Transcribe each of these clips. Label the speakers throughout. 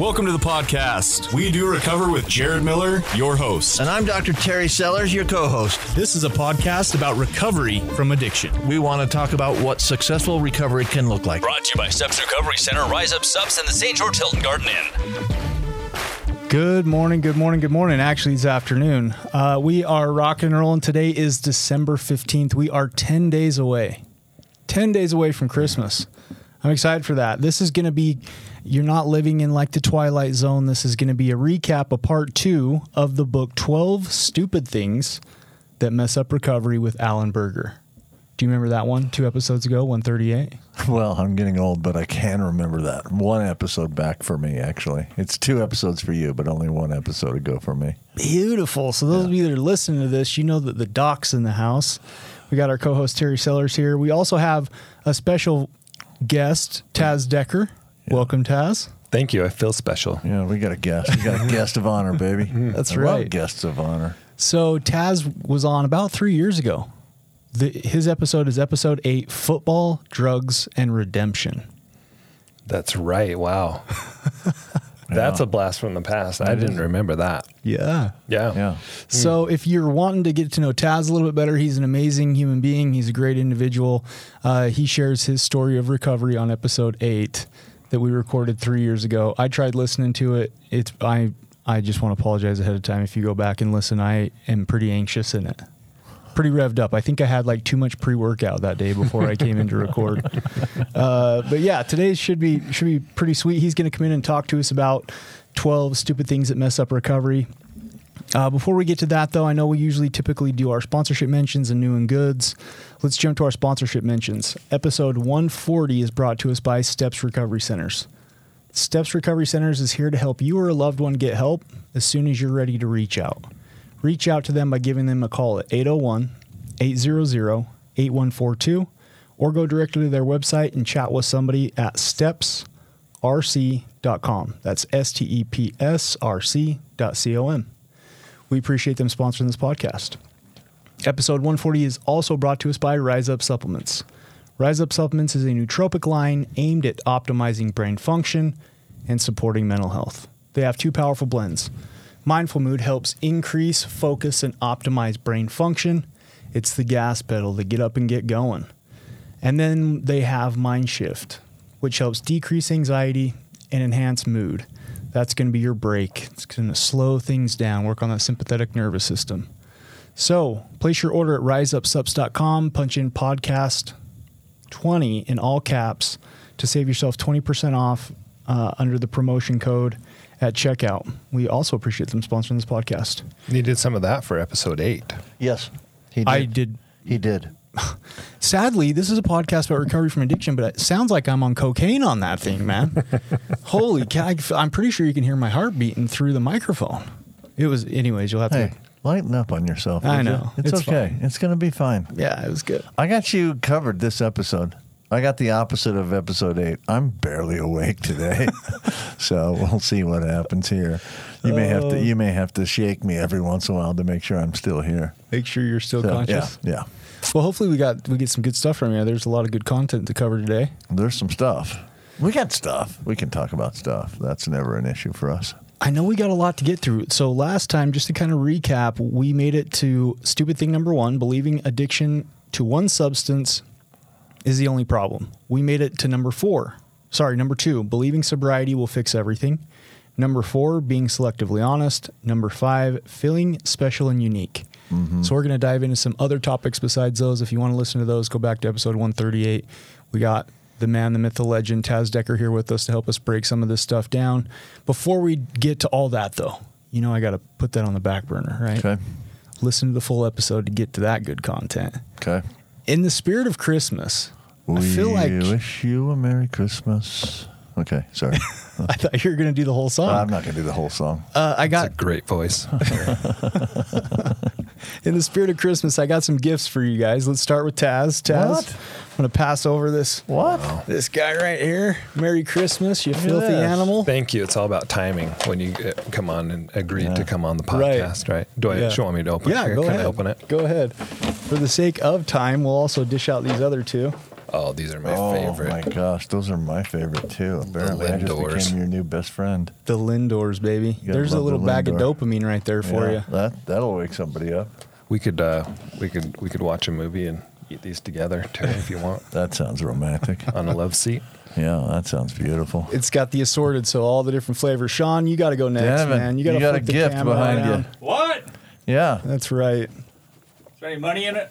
Speaker 1: Welcome to the podcast. We do recover with Jared Miller, your host.
Speaker 2: And I'm Dr. Terry Sellers, your co host.
Speaker 1: This is a podcast about recovery from addiction.
Speaker 2: We want to talk about what successful recovery can look like.
Speaker 3: Brought to you by Steps Recovery Center, Rise Up Sups, and the St. George Hilton Garden Inn.
Speaker 4: Good morning, good morning, good morning. Actually, it's afternoon. Uh, we are rocking and rolling. Today is December 15th. We are 10 days away. 10 days away from Christmas. I'm excited for that. This is going to be, you're not living in like the Twilight Zone. This is going to be a recap, a part two of the book 12 Stupid Things That Mess Up Recovery with Allen Berger. Do you remember that one two episodes ago, 138?
Speaker 5: Well, I'm getting old, but I can remember that. One episode back for me, actually. It's two episodes for you, but only one episode ago for me.
Speaker 4: Beautiful. So those of you that are listening to this, you know that the doc's in the house. We got our co-host Terry Sellers here. We also have a special guest, Taz Decker. Welcome, Taz.
Speaker 6: Thank you. I feel special.
Speaker 5: Yeah, we got a guest. We got a guest of honor, baby.
Speaker 4: That's
Speaker 5: I love
Speaker 4: right.
Speaker 5: guests of honor.
Speaker 4: So Taz was on about three years ago. The, his episode is episode eight: football, drugs, and redemption.
Speaker 6: That's right. Wow. That's a blast from the past. I didn't remember that.
Speaker 4: Yeah.
Speaker 6: Yeah.
Speaker 5: Yeah.
Speaker 4: So if you're wanting to get to know Taz a little bit better, he's an amazing human being. He's a great individual. Uh, he shares his story of recovery on episode eight that we recorded three years ago. I tried listening to it. It's I I just want to apologize ahead of time. If you go back and listen, I am pretty anxious in it. Pretty revved up. I think I had like too much pre-workout that day before I came in to record. Uh, but yeah, today should be should be pretty sweet. He's going to come in and talk to us about twelve stupid things that mess up recovery. Uh, before we get to that, though, I know we usually typically do our sponsorship mentions and new and goods. Let's jump to our sponsorship mentions. Episode 140 is brought to us by Steps Recovery Centers. Steps Recovery Centers is here to help you or a loved one get help as soon as you're ready to reach out. Reach out to them by giving them a call at 801 800 8142 or go directly to their website and chat with somebody at stepsrc.com. That's S T E P S R C dot C O M. We appreciate them sponsoring this podcast. Episode 140 is also brought to us by Rise Up Supplements. Rise Up Supplements is a nootropic line aimed at optimizing brain function and supporting mental health. They have two powerful blends. Mindful Mood helps increase focus and optimize brain function. It's the gas pedal to get up and get going. And then they have Mind Shift, which helps decrease anxiety and enhance mood. That's going to be your brake. It's going to slow things down, work on that sympathetic nervous system. So, place your order at riseupsups.com, punch in podcast 20 in all caps to save yourself 20% off uh, under the promotion code at checkout. We also appreciate them sponsoring this podcast.
Speaker 6: You did some of that for episode eight.
Speaker 5: Yes. He did.
Speaker 4: I did
Speaker 5: He did.
Speaker 4: Sadly, this is a podcast about recovery from addiction, but it sounds like I'm on cocaine on that thing, man. Holy cow! I- I'm pretty sure you can hear my heart beating through the microphone. It was, anyways. You'll have
Speaker 5: Hey,
Speaker 4: to.
Speaker 5: lighten up on yourself.
Speaker 4: I
Speaker 5: would you?
Speaker 4: know.
Speaker 5: It's,
Speaker 4: It's
Speaker 5: okay.
Speaker 4: fine.
Speaker 5: It's going to be fine.
Speaker 4: Yeah, it was good.
Speaker 5: I got you covered this episode. I got the opposite of episode eight. I'm barely awake today, so we'll see what happens here. You may have to you may have to shake me every once in a while to make sure I'm still here.
Speaker 4: Make sure you're still
Speaker 5: So, yeah,
Speaker 4: conscious.
Speaker 5: yeah.
Speaker 4: Well, hopefully we got we get some good stuff from you. There's a lot of good content to cover today.
Speaker 5: There's some stuff. We got stuff. We can talk about stuff. That's never an issue for us.
Speaker 4: I know we got a lot to get through. So last time, just to kind of recap, we made it to stupid thing number one: believing addiction to one substance is the only problem. We made it to number four. Sorry, number two: believing sobriety will fix everything. Number four: being selectively honest. Number five: feeling special and unique. Mm-hmm. So we're going to dive into some other topics besides those. If you want to listen to those, go back to episode 138. We got the man, the myth, the legend, Taz Decker here with us to help us break some of this stuff down. Before we get to all that, though, you know I got to put that on the back burner, right?
Speaker 5: Okay.
Speaker 4: Listen to the full episode to get to that good content.
Speaker 5: Okay.
Speaker 4: In the spirit of Christmas, I
Speaker 5: we
Speaker 4: feel like
Speaker 5: wish you a Merry Christmas. Okay, sorry.
Speaker 4: I thought you were going to do the whole song.
Speaker 5: I'm not going to do the whole song.
Speaker 4: uh, I
Speaker 6: It's
Speaker 4: got
Speaker 6: a great voice.
Speaker 4: in the spirit of Christmas, I got some gifts for you guys. Let's start with Taz. Taz,
Speaker 5: What?
Speaker 4: I'm going to pass over this
Speaker 5: What?
Speaker 4: this guy right here. Merry Christmas, you
Speaker 5: at
Speaker 4: filthy
Speaker 5: this.
Speaker 4: animal.
Speaker 6: Thank you. It's all about timing when you uh, come on and agree to come on the podcast, right? Do I
Speaker 4: Yeah.
Speaker 6: do you want me to open
Speaker 4: Yeah,
Speaker 6: it? Here,
Speaker 4: go
Speaker 6: Can
Speaker 4: ahead.
Speaker 6: I open it?
Speaker 4: Go ahead. For the sake of time, we'll also dish out these other two.
Speaker 6: Oh, these are my
Speaker 5: oh
Speaker 6: favorite.
Speaker 5: Oh my gosh, those are my favorite too. Apparently, I just became your new best friend.
Speaker 4: The Lindors, baby. There's a
Speaker 5: love the
Speaker 4: little bag of dopamine right there for
Speaker 5: Yeah,
Speaker 4: you.
Speaker 5: That that'll wake somebody up.
Speaker 6: We could uh, we could we could watch a movie and eat these together, Terry, if you want,
Speaker 5: That sounds romantic.
Speaker 6: on a love seat.
Speaker 5: yeah, that sounds beautiful.
Speaker 4: It's got the assorted, so all the different flavors. Sean, you got to go next,
Speaker 5: Devin,
Speaker 4: man. You got
Speaker 5: you
Speaker 4: to
Speaker 5: got a
Speaker 4: flip the
Speaker 5: gift
Speaker 4: camera
Speaker 5: behind you.
Speaker 4: around.
Speaker 7: What? Is
Speaker 5: Yeah.
Speaker 4: That's right.
Speaker 7: There any money in it?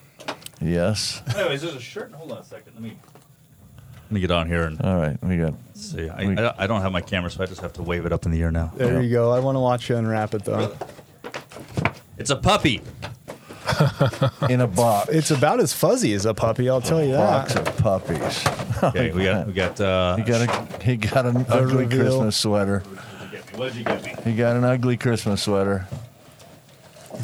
Speaker 5: Yes.
Speaker 7: Anyways, there's a shirt. Hold on a second. Let me.
Speaker 8: Let me get on here and
Speaker 5: All right. We got.
Speaker 8: see. I,
Speaker 5: We-
Speaker 8: I, I don't have my camera, so I just have to wave it up in the air now.
Speaker 4: There
Speaker 5: Yeah.
Speaker 4: you go. I want to watch you unwrap it though.
Speaker 8: It's a puppy.
Speaker 5: in a box.
Speaker 4: It's about as fuzzy as a puppy, I'll tell you
Speaker 5: box
Speaker 4: that.
Speaker 5: of puppies.
Speaker 8: Okay, we got we got. Uh,
Speaker 5: He got a he got an ugly
Speaker 4: reveal.
Speaker 5: Christmas sweater.
Speaker 7: What'd you get me?
Speaker 5: He got an ugly Christmas sweater.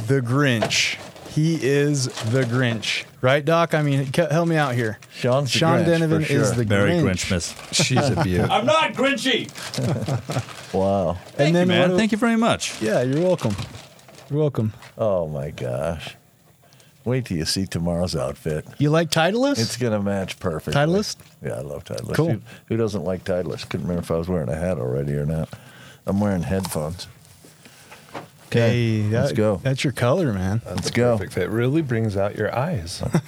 Speaker 4: The Grinch. He is the Grinch, right, Doc? I mean, c- help me out here.
Speaker 5: Sean's the
Speaker 4: Sean
Speaker 5: Grinch,
Speaker 4: Denovan
Speaker 5: for
Speaker 4: is
Speaker 5: sure.
Speaker 4: the
Speaker 8: Merry
Speaker 4: Grinch.
Speaker 8: Grinchmas.
Speaker 6: She's a beaut.
Speaker 7: I'm not Grinchy.
Speaker 5: Wow.
Speaker 8: Thank you, man.
Speaker 4: what
Speaker 8: Thank you very much.
Speaker 4: Yeah, you're welcome. You're welcome.
Speaker 5: Oh my gosh. Wait till you see tomorrow's outfit.
Speaker 4: You like Titleist?
Speaker 5: It's gonna match perfect.
Speaker 4: Titleist?
Speaker 5: Yeah, I love Titleist.
Speaker 4: Cool.
Speaker 5: Who, who doesn't like Titleist? Couldn't remember if I was wearing a hat already or not. I'm wearing headphones.
Speaker 4: Hey, that,
Speaker 5: let's go.
Speaker 4: That's your color, man.
Speaker 5: Let's go.
Speaker 6: Perfect fit. Really brings out your eyes.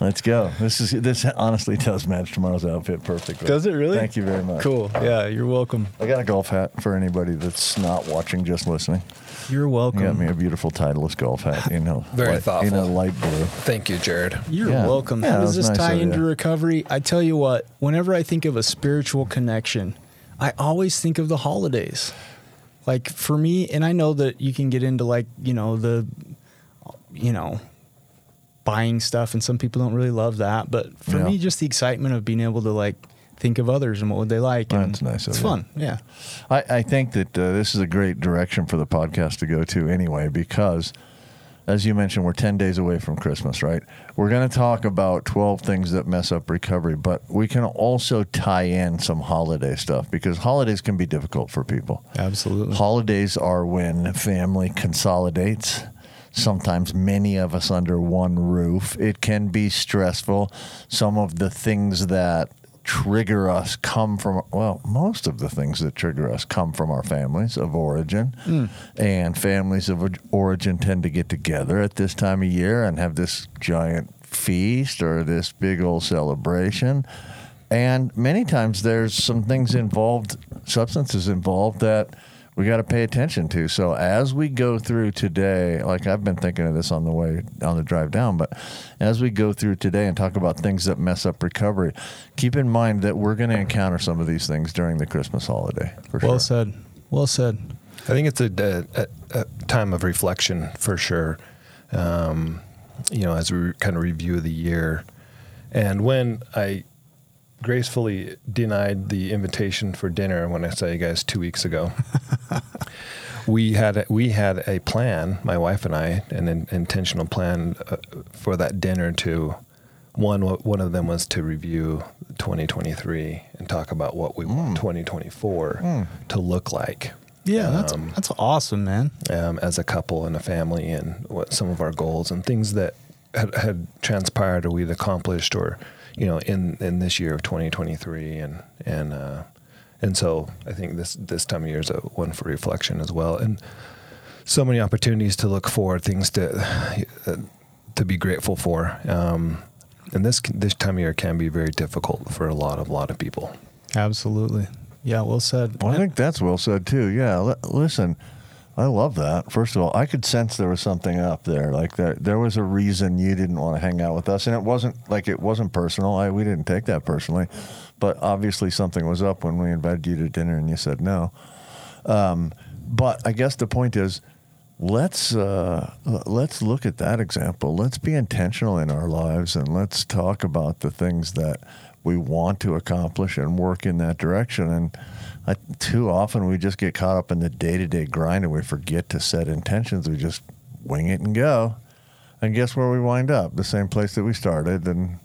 Speaker 5: Let's go. This is this honestly does match tomorrow's outfit perfectly.
Speaker 4: Does it really?
Speaker 5: Thank you very much.
Speaker 4: Cool. Yeah, you're welcome.
Speaker 5: I got a golf hat for anybody that's not watching, just listening.
Speaker 4: You're
Speaker 5: You
Speaker 4: welcome.
Speaker 5: got me a beautiful Titleist golf hat, you know.
Speaker 6: Very
Speaker 5: light,
Speaker 6: thoughtful.
Speaker 5: You know, light blue.
Speaker 6: Thank you, Jared.
Speaker 4: You're
Speaker 5: Yeah.
Speaker 4: welcome.
Speaker 5: Yeah,
Speaker 4: How does this
Speaker 5: nice
Speaker 4: tie into recovery? I tell you what, whenever I think of a spiritual connection, I always think of the holidays. Like for me, and I know that you can get into like, you know, the, you know, buying stuff, and some people don't really love that. But for
Speaker 5: Yeah.
Speaker 4: me, just the excitement of being able to like think of others and what would they like. And
Speaker 5: That's nice
Speaker 4: It's fun. Yeah.
Speaker 5: I, I think that uh, this is a great direction for the podcast to go to anyway, because as you mentioned, we're 10 days away from Christmas, right? We're going to talk about 12 things that mess up recovery, but we can also tie in some holiday stuff because holidays can be difficult for people.
Speaker 4: Absolutely.
Speaker 5: Holidays are when family consolidates. Sometimes many of us under one roof. It can be stressful. Some of the things that trigger us come from, well, most of the things that trigger us come from our families of origin. Hmm. And families of origin tend to get together at this time of year and have this giant feast or this big old celebration. And many times there's some things involved, substances involved that we got to pay attention to. So as we go through today, like I've been thinking of this on the way on the drive down, but as we go through today and talk about things that mess up recovery, keep in mind that we're going to encounter some of these things during the Christmas holiday. For
Speaker 4: Well
Speaker 5: sure.
Speaker 4: said. Well said.
Speaker 6: I think it's a, a, a, a time of reflection for sure. Um, you know, as we kind of review the year, and when I gracefully denied the invitation for dinner when I saw you guys two weeks ago, we had a, we had a plan, my wife and I, an in, intentional plan uh, for that dinner to. One, one of them was to review 2023 and talk about what we want 2024 to look like
Speaker 4: Yeah, that's
Speaker 6: Um,
Speaker 4: that's awesome, man.
Speaker 6: um, as a couple and a family and what some of our goals and things that had, had transpired or we'd accomplished or you know in in this year of 2023 and and uh, and so I think this this time of year is a one for reflection as well and so many opportunities to look forward things to uh, to be grateful for um, and this this time of year can be very difficult for a lot of lot of people
Speaker 4: Absolutely. Yeah, well said.
Speaker 5: Well, I think that's well said too. Yeah. L- listen, I love that. First of all, I could sense there was something up there. Like there, there was a reason you didn't want to hang out with us, and it wasn't like it wasn't personal. I, we didn't take that personally, but obviously something was up when we invited you to dinner and you said no. Um, but I guess the point is, let's uh, let's look at that example. Let's be intentional in our lives, and let's talk about the things that we want to accomplish and work in that direction. And I, too often we just get caught up in the day to day grind, and we forget to set intentions. We just wing it and go. And guess where we wind up? The same place that we started, and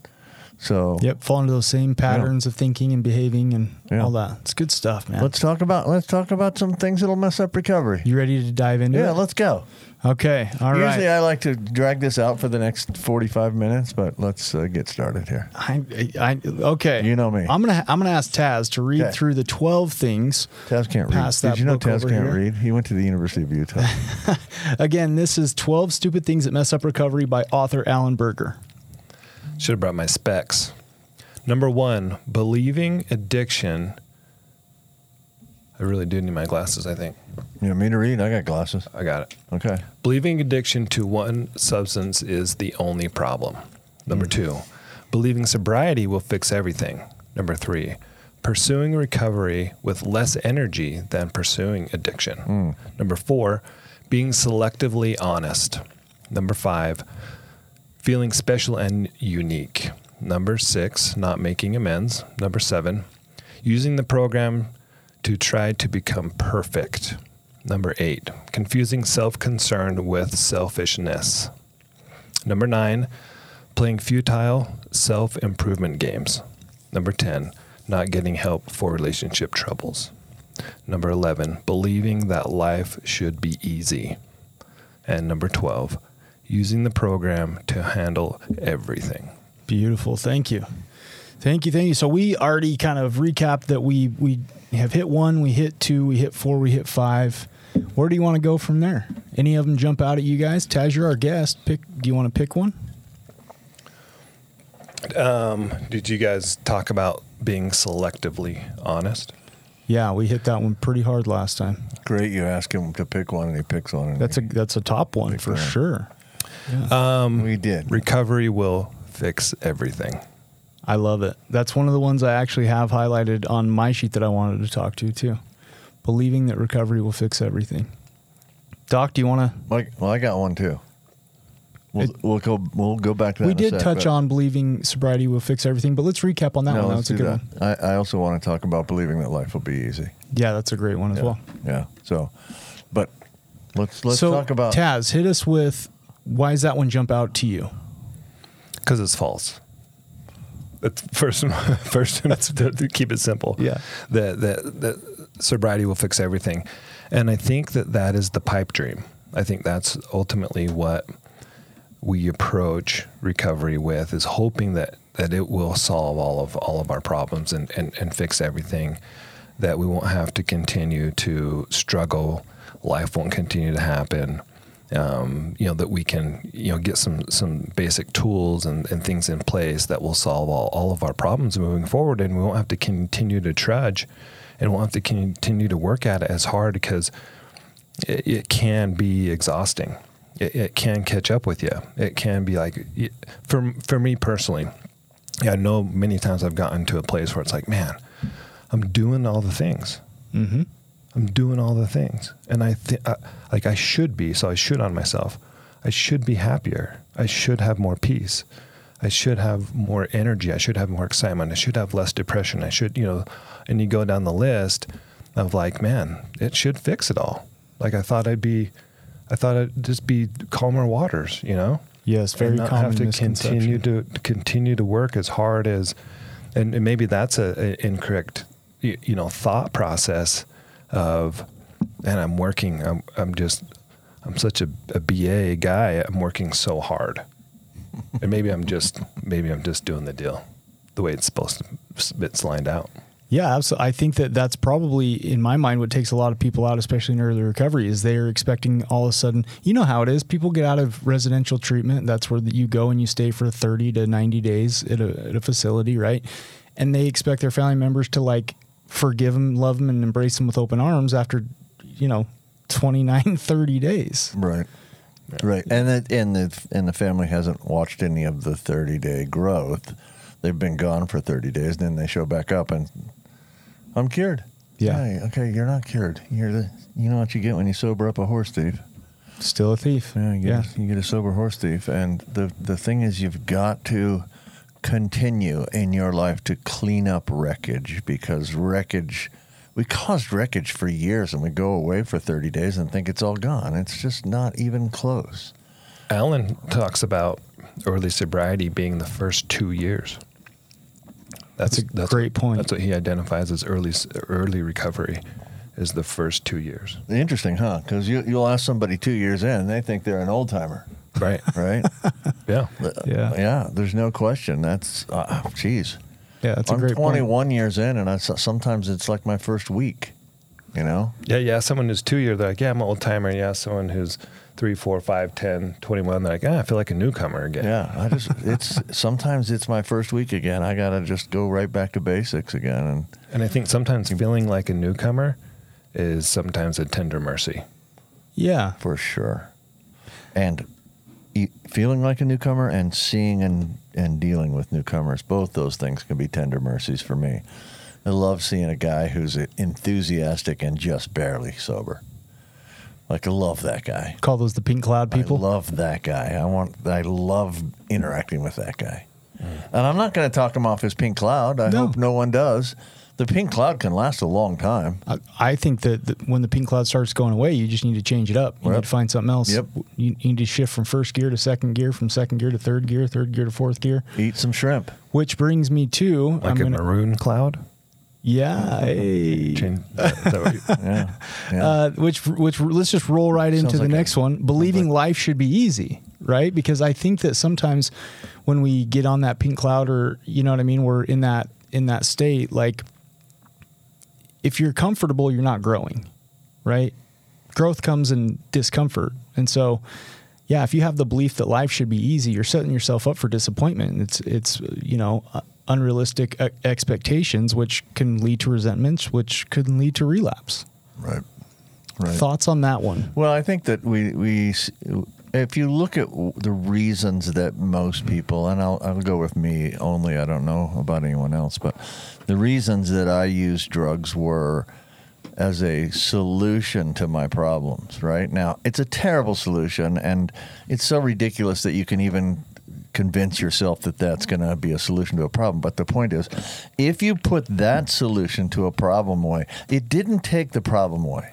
Speaker 5: So
Speaker 4: Yep, fall into those same patterns of thinking and behaving and
Speaker 5: Yeah.
Speaker 4: all that. It's good stuff, man.
Speaker 5: let's talk about let's talk about some things that'll mess up recovery.
Speaker 4: you ready to dive into
Speaker 5: Yeah,
Speaker 4: it?
Speaker 5: let's go.
Speaker 4: Okay, all right.
Speaker 5: Usually I like to drag this out for the next 45 minutes, but let's uh, get started here.
Speaker 4: I, I, okay.
Speaker 5: You know me.
Speaker 4: I'm gonna I'm gonna ask Taz to read
Speaker 5: Okay.
Speaker 4: through the 12 things.
Speaker 5: Taz can't read.
Speaker 4: that
Speaker 5: Did you know Taz can't
Speaker 4: here.
Speaker 5: read? He went to the University of Utah.
Speaker 4: Again, this is 12 stupid things that mess up recovery by author Allen Berger.
Speaker 6: Should have brought my specs. Number one, believing addiction. I really do need my glasses, I think.
Speaker 5: you want me to read? I got glasses.
Speaker 6: I got it.
Speaker 5: Okay.
Speaker 6: Believing addiction to one substance is the only problem. Number hmm. two, believing sobriety will fix everything. Number three, pursuing recovery with less energy than pursuing addiction. Hmm. Number four, being selectively honest. Number five, feeling special and unique. Number six, not making amends. Number seven, using the program to try to become perfect. Number eight, confusing self concern with selfishness. Number nine, playing futile self improvement games. Number 10, not getting help for relationship troubles. Number 11, believing that life should be easy. And number 12, using the program to handle everything.
Speaker 4: Beautiful. Thank you. Thank you. Thank you. So we already kind of recapped that we we have hit one, we hit two, we hit four, we hit five. Where do you want to go from there? Any of them jump out at you guys? Taz, you're our guest. Pick. Do you want to pick one?
Speaker 6: Um, did you guys talk about being selectively honest?
Speaker 4: Yeah, we hit that one pretty hard last time.
Speaker 5: Great. You ask him to pick one and he picks one. And
Speaker 4: That's a that's a top one for
Speaker 5: one.
Speaker 4: sure.
Speaker 5: Um, we did.
Speaker 6: Recovery will fix everything.
Speaker 4: I love it. That's one of the ones I actually have highlighted on my sheet that I wanted to talk to too. Believing that recovery will fix everything. Doc, do you want to?
Speaker 5: Like, well, I got one too. We'll,
Speaker 4: It-
Speaker 5: we'll go. We'll go back to that.
Speaker 4: We
Speaker 5: in a
Speaker 4: did
Speaker 5: sec,
Speaker 4: touch on believing sobriety will fix everything, but let's recap on that
Speaker 5: No,
Speaker 4: one. That's a good
Speaker 5: that.
Speaker 4: one.
Speaker 5: I, I also want to talk about believing that life will be easy.
Speaker 4: Yeah, that's a great one as
Speaker 5: Yeah.
Speaker 4: well.
Speaker 5: Yeah. So, but let's let's
Speaker 4: so,
Speaker 5: talk about.
Speaker 4: Taz. Hit us with why does that one jump out to you?
Speaker 6: Because it's false. That's first, first to, to keep it simple.
Speaker 4: Yeah.
Speaker 6: That that that sobriety will fix everything, and I think that that is the pipe dream. I think that's ultimately what we approach recovery with is hoping that that it will solve all of all of our problems and and, and fix everything. That we won't have to continue to struggle. Life won't continue to happen um, you know that we can you know get some some basic tools and, and things in place that will solve all, all of our problems moving forward. And we won't have to continue to trudge and won't have to continue to work at it as hard because it, it can be exhausting. It, it can catch up with you it can be like for for me personally yeah, I know many times I've gotten to a place where it's like man I'm doing all the things.
Speaker 4: Mm-hmm.
Speaker 6: I'm doing all the things, and I think uh, like I should be. So I should on myself. I should be happier. I should have more peace. I should have more energy. I should have more excitement. I should have less depression. I should, you know, and you go down the list of like, man, it should fix it all. Like I thought I'd be, I thought I'd just be calmer waters, you know.
Speaker 4: Yes, very
Speaker 6: and not
Speaker 4: common
Speaker 6: have to continue to continue to work as hard as, and, and maybe that's a, a incorrect, you, you know, thought process of, and I'm working. I'm I'm just I'm such a, a BA guy. I'm working so hard, and maybe I'm just maybe I'm just doing the deal, the way it's supposed to. It's lined out.
Speaker 4: Yeah, absolutely. I think that that's probably in my mind what takes a lot of people out, especially in early recovery, is they're expecting all of a sudden. You know how it is. People get out of residential treatment. That's where you go and you stay for thirty to ninety days at a, at a facility, right? And they expect their family members to like forgive them, love them, and embrace them with open arms after, you know, 29, 30 days.
Speaker 5: Right. Right. And the, and the and the family hasn't watched any of the 30 day growth. They've been gone for 30 days, then they show back up and I'm cured.
Speaker 4: Yeah.
Speaker 5: Hey, okay, you're not cured. You're the you know what you get when you sober up a horse thief.
Speaker 4: Still a thief.
Speaker 5: Yeah, you get,
Speaker 4: Yeah.
Speaker 5: You get a sober horse thief. And the the thing is you've got to continue in your life to clean up wreckage because wreckage we caused wreckage for years and we go away for 30 days and think it's all gone. It's just not even close.
Speaker 6: Allen talks about early sobriety being the first two years.
Speaker 4: That's a great point.
Speaker 6: That's what he identifies as early early recovery, is the first two years.
Speaker 5: Interesting, huh? Because you, you'll ask somebody two years in, they think they're an old timer,
Speaker 6: Right.
Speaker 5: right?
Speaker 6: yeah.
Speaker 4: Yeah.
Speaker 5: yeah. There's no question. That's, uh, geez.
Speaker 4: Yeah, that's a
Speaker 5: I'm
Speaker 4: great point.
Speaker 5: 21 years in, and I, sometimes it's like my first week. You know,
Speaker 6: Yeah, yeah. Someone who's two year, they're like, yeah, I'm an old timer. Yeah, someone who's three, four, five, 10, 21, they're like, ah, I feel like a newcomer again.
Speaker 5: yeah. I just it's sometimes it's my first week again. I gotta just go right back to basics again, and
Speaker 6: And I think sometimes feeling like a newcomer is sometimes a tender mercy.
Speaker 4: Yeah.
Speaker 5: for sure. And feeling like a newcomer and seeing and and dealing with newcomers, both those things can be tender mercies for me. I love seeing a guy who's enthusiastic and just barely sober. Like I love that guy.
Speaker 4: Call those the pink cloud people.
Speaker 5: I love that guy. I want. I love interacting with that guy. Mm. And I'm not going to talk him off his pink cloud. I
Speaker 4: No.
Speaker 5: hope no one does. The pink cloud can last a long time.
Speaker 4: I, I think that, that when the pink cloud starts going away, you just need to change it up. You
Speaker 5: Yep.
Speaker 4: need to find something else.
Speaker 5: Yep.
Speaker 4: You, you need to shift from first gear to second gear, from second gear to third gear, third gear to fourth gear.
Speaker 5: Eat some shrimp.
Speaker 4: Which brings me to
Speaker 6: Like
Speaker 4: I'm
Speaker 6: a
Speaker 4: gonna,
Speaker 6: maroon cloud.
Speaker 4: yeah, hey.
Speaker 6: Change, is that you-
Speaker 5: Yeah. yeah.
Speaker 4: Uh, which which let's just roll right into
Speaker 5: Sounds
Speaker 4: the
Speaker 5: like a-
Speaker 4: next one. Believing life should be easy, right? Because I think that sometimes when we get on that pink cloud, or you know what I mean, we're in that in that state. Like, if you're comfortable, you're not growing, right? Growth comes in discomfort, and so yeah, if you have the belief that life should be easy, you're setting yourself up for disappointment. It's it's you know uh, unrealistic expectations, which can lead to resentments, which can lead to relapse.
Speaker 5: right. Right.
Speaker 4: Thoughts on that one?
Speaker 5: Well, I think that we we if you look at the reasons that most mm. people, and I'll I'll go with me only. I don't know about anyone else, but the reasons that I used drugs were as a solution to my problems. Right now, it's a terrible solution, and it's so ridiculous that you can even convince yourself that that's going to be a solution to a problem. But the point is, if you put that solution to a problem away, it didn't take the problem away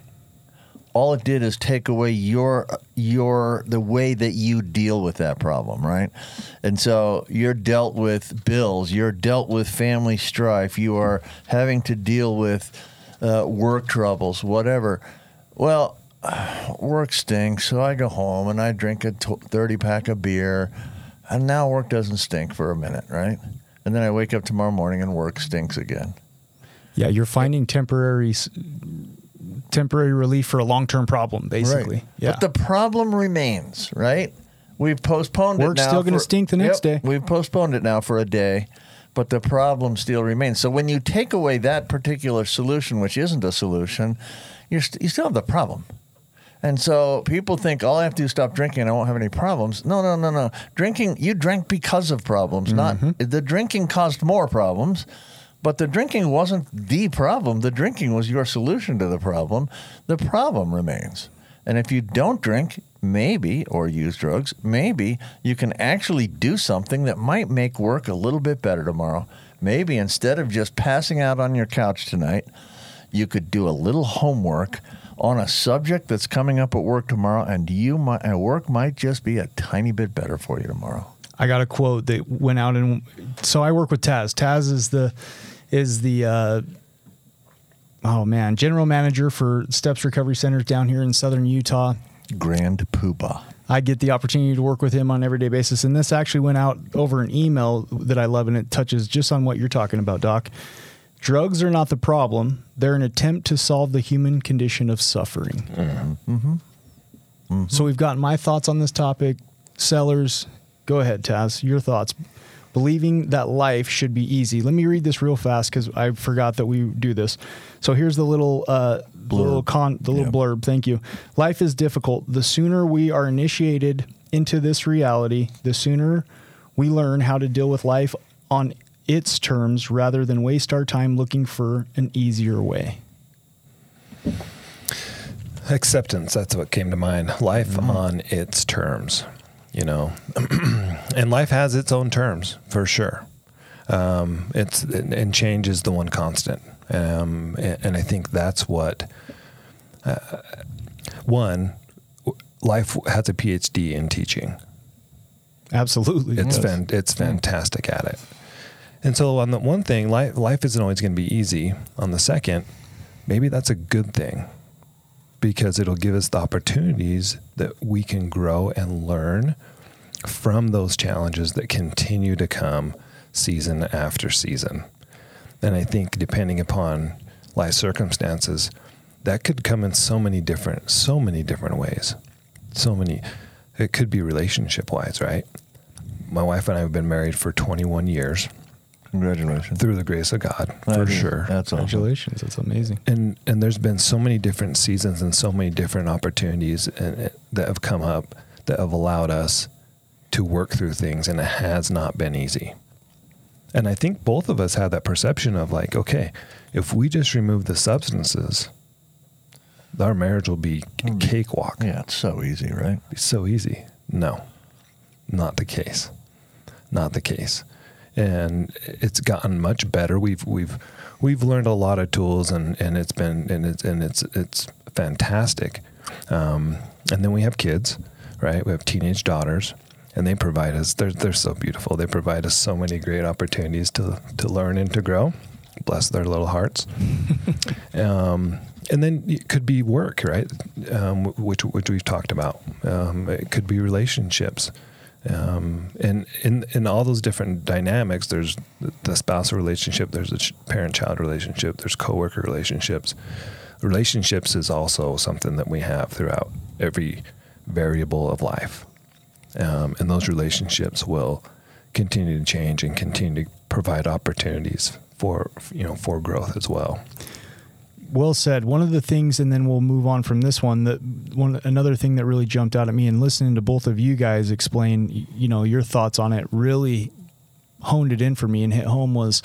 Speaker 5: all it did is take away your your the way that you deal with that problem right? And so you're dealt with bills you're dealt with family strife you are having to deal with uh, work troubles whatever. Well work stinks so i go home and i drink a t- 30 pack of beer and now work doesn't stink for a minute right? And then i wake up tomorrow morning and work stinks again.
Speaker 4: Yeah, you're finding temporary temporary relief for a long term problem, basically.
Speaker 5: Right.
Speaker 4: Yeah.
Speaker 5: But the problem remains, right? We've postponed
Speaker 4: Work's
Speaker 5: it now.
Speaker 4: still gonna stink the next
Speaker 5: Yep,
Speaker 4: day.
Speaker 5: We've postponed it now for a day, but the problem still remains. So when you take away that particular solution, which isn't a solution, you're st- you still have the problem. And so people think all I have to do is stop drinking and I won't have any problems. No, no, no, no. Drinking, you drank because of problems, not mm-hmm. the drinking caused more problems. But the drinking wasn't the problem. The drinking was your solution to the problem. The problem remains. And if you don't drink, maybe, or use drugs, maybe you can actually do something that might make work a little bit better tomorrow. Maybe instead of just passing out on your couch tonight, you could do a little homework on a subject that's coming up at work tomorrow, and you might, and work might just be a tiny bit better for you tomorrow.
Speaker 4: I got a quote that went out and so I work with Taz. Taz is the is the uh, oh man general manager for Steps Recovery Centers down here in southern Utah.
Speaker 5: Grand Poobah.
Speaker 4: I get the opportunity to work with him on an everyday basis, and this actually went out over an email that I love, and it touches just on what you're talking about, Doc. Drugs are not the problem; they're an attempt to solve the human condition of suffering. Mm-hmm. Mm-hmm. Mm-hmm. So we've gotten my thoughts on this topic. Sellers, go ahead, Taz. Your thoughts. Believing that life should be easy. Let me read this real fast because I forgot that we do this. So here's the little uh, the little con, the little blurb. Thank you. Life is difficult. The sooner we are initiated into this reality, the sooner we learn how to deal with life on its terms rather than waste our time looking for an easier way.
Speaker 6: Acceptance. That's what came to mind. Life on its terms, you know, and life has its own terms for sure. Um, it's and change is the one constant, um, and, and I think that's what uh, one life has a PhD in teaching.
Speaker 4: Absolutely.
Speaker 6: It's
Speaker 4: yes.
Speaker 6: fan, it's fantastic at it, And so on the one thing, life life isn't always going to be easy. On the second, maybe that's a good thing because it'll give us the opportunities that we can grow and learn from those challenges that continue to come season after season. And I think depending upon life circumstances, that could come in so many different so many different ways. So many it could be relationship wise, right? My wife and I have been married for 21 years
Speaker 5: Congratulations.
Speaker 6: through the grace of God,
Speaker 5: I
Speaker 6: for
Speaker 5: mean,
Speaker 6: sure.
Speaker 5: That's awesome.
Speaker 4: Congratulations. That's amazing.
Speaker 6: and and there's been so many different seasons and so many different opportunities and, that have come up that have allowed us to work through things and it has not been easy and i think both of us have that perception of like okay if we just remove the substances our marriage will be oh, a cakewalk
Speaker 5: Yeah, it's so easy, right?
Speaker 6: it's so easy. No, not the case. Not the case. And it's gotten much better. We've we've we've learned a lot of tools, and, and it's been and it's and it's it's fantastic. Um, and then we have kids, right? We have teenage daughters, and they provide us. They're they're so beautiful. They provide us so many great opportunities to to learn and to grow. Bless their little hearts. um, and then it could be work, right? Um, which which we've talked about. Um, it could be relationships, um, and in in all those different dynamics, there's the spousal relationship, there's a parent-child relationship, there's coworker relationships. Relationships is also something that we have throughout every variable of life, um, and those relationships will continue to change and continue to provide opportunities for you know for growth as well.
Speaker 4: Well said. One of the things, and then we'll move on from this one. That one another thing that really jumped out at me, and listening to both of you guys explain, you know, your thoughts on it, really honed it in for me and hit home was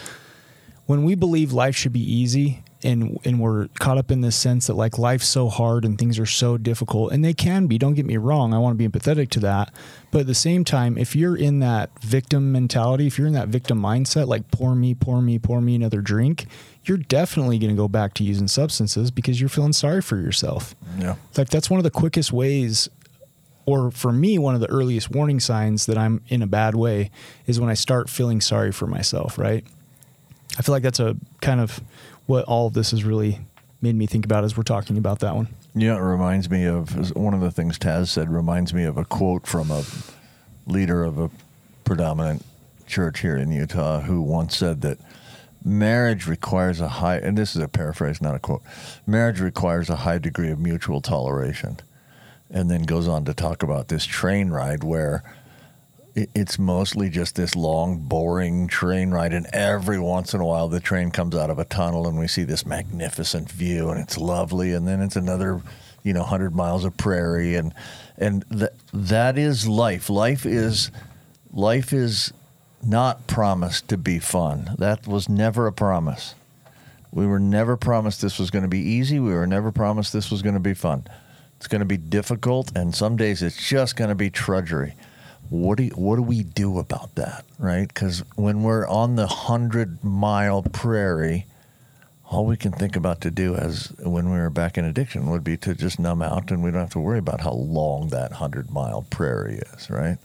Speaker 4: when we believe life should be easy. And, and we're caught up in this sense that like life's so hard and things are so difficult and they can be don't get me wrong i want to be empathetic to that but at the same time if you're in that victim mentality if you're in that victim mindset like poor me poor me pour me another drink you're definitely going to go back to using substances because you're feeling sorry for yourself
Speaker 5: Yeah.
Speaker 4: like that's one of the quickest ways or for me one of the earliest warning signs that i'm in a bad way is when i start feeling sorry for myself right i feel like that's a kind of what all of this has really made me think about as we're talking about that one
Speaker 5: Yeah, it reminds me of one of the things Taz said. Reminds me of a quote from a leader of a predominant church here in Utah who once said that marriage requires a high, and this is a paraphrase, not a quote. Marriage requires a high degree of mutual toleration, and then goes on to talk about this train ride where it's mostly just this long, boring train ride, and every once in a while the train comes out of a tunnel, and we see this magnificent view, and it's lovely, and then it's another, you know, hundred miles of prairie, and and th- that is life. Life is life is not promised to be fun. That was never a promise. We were never promised this was going to be easy. We were never promised this was going to be fun. It's going to be difficult, and some days it's just going to be trudgery. What do you, what do we do about that, right? Because when we're on the hundred mile prairie, all we can think about to do as when we were back in addiction would be to just numb out, and we don't have to worry about how long that hundred mile prairie is, right?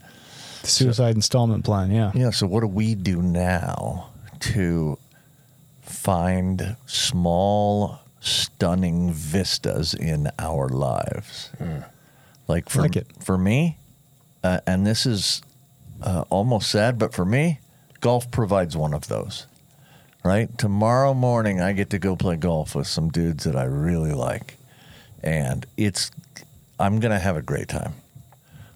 Speaker 4: The suicide installment plan yeah
Speaker 5: Yeah. So what do we do now to find small, stunning vistas in our lives? Like for
Speaker 4: Like
Speaker 5: for me, uh, and this is uh, almost sad, but for me, golf provides one of those. Right. Tomorrow morning, I get to go play golf with some dudes that I really like, and it's I'm gonna have a great time.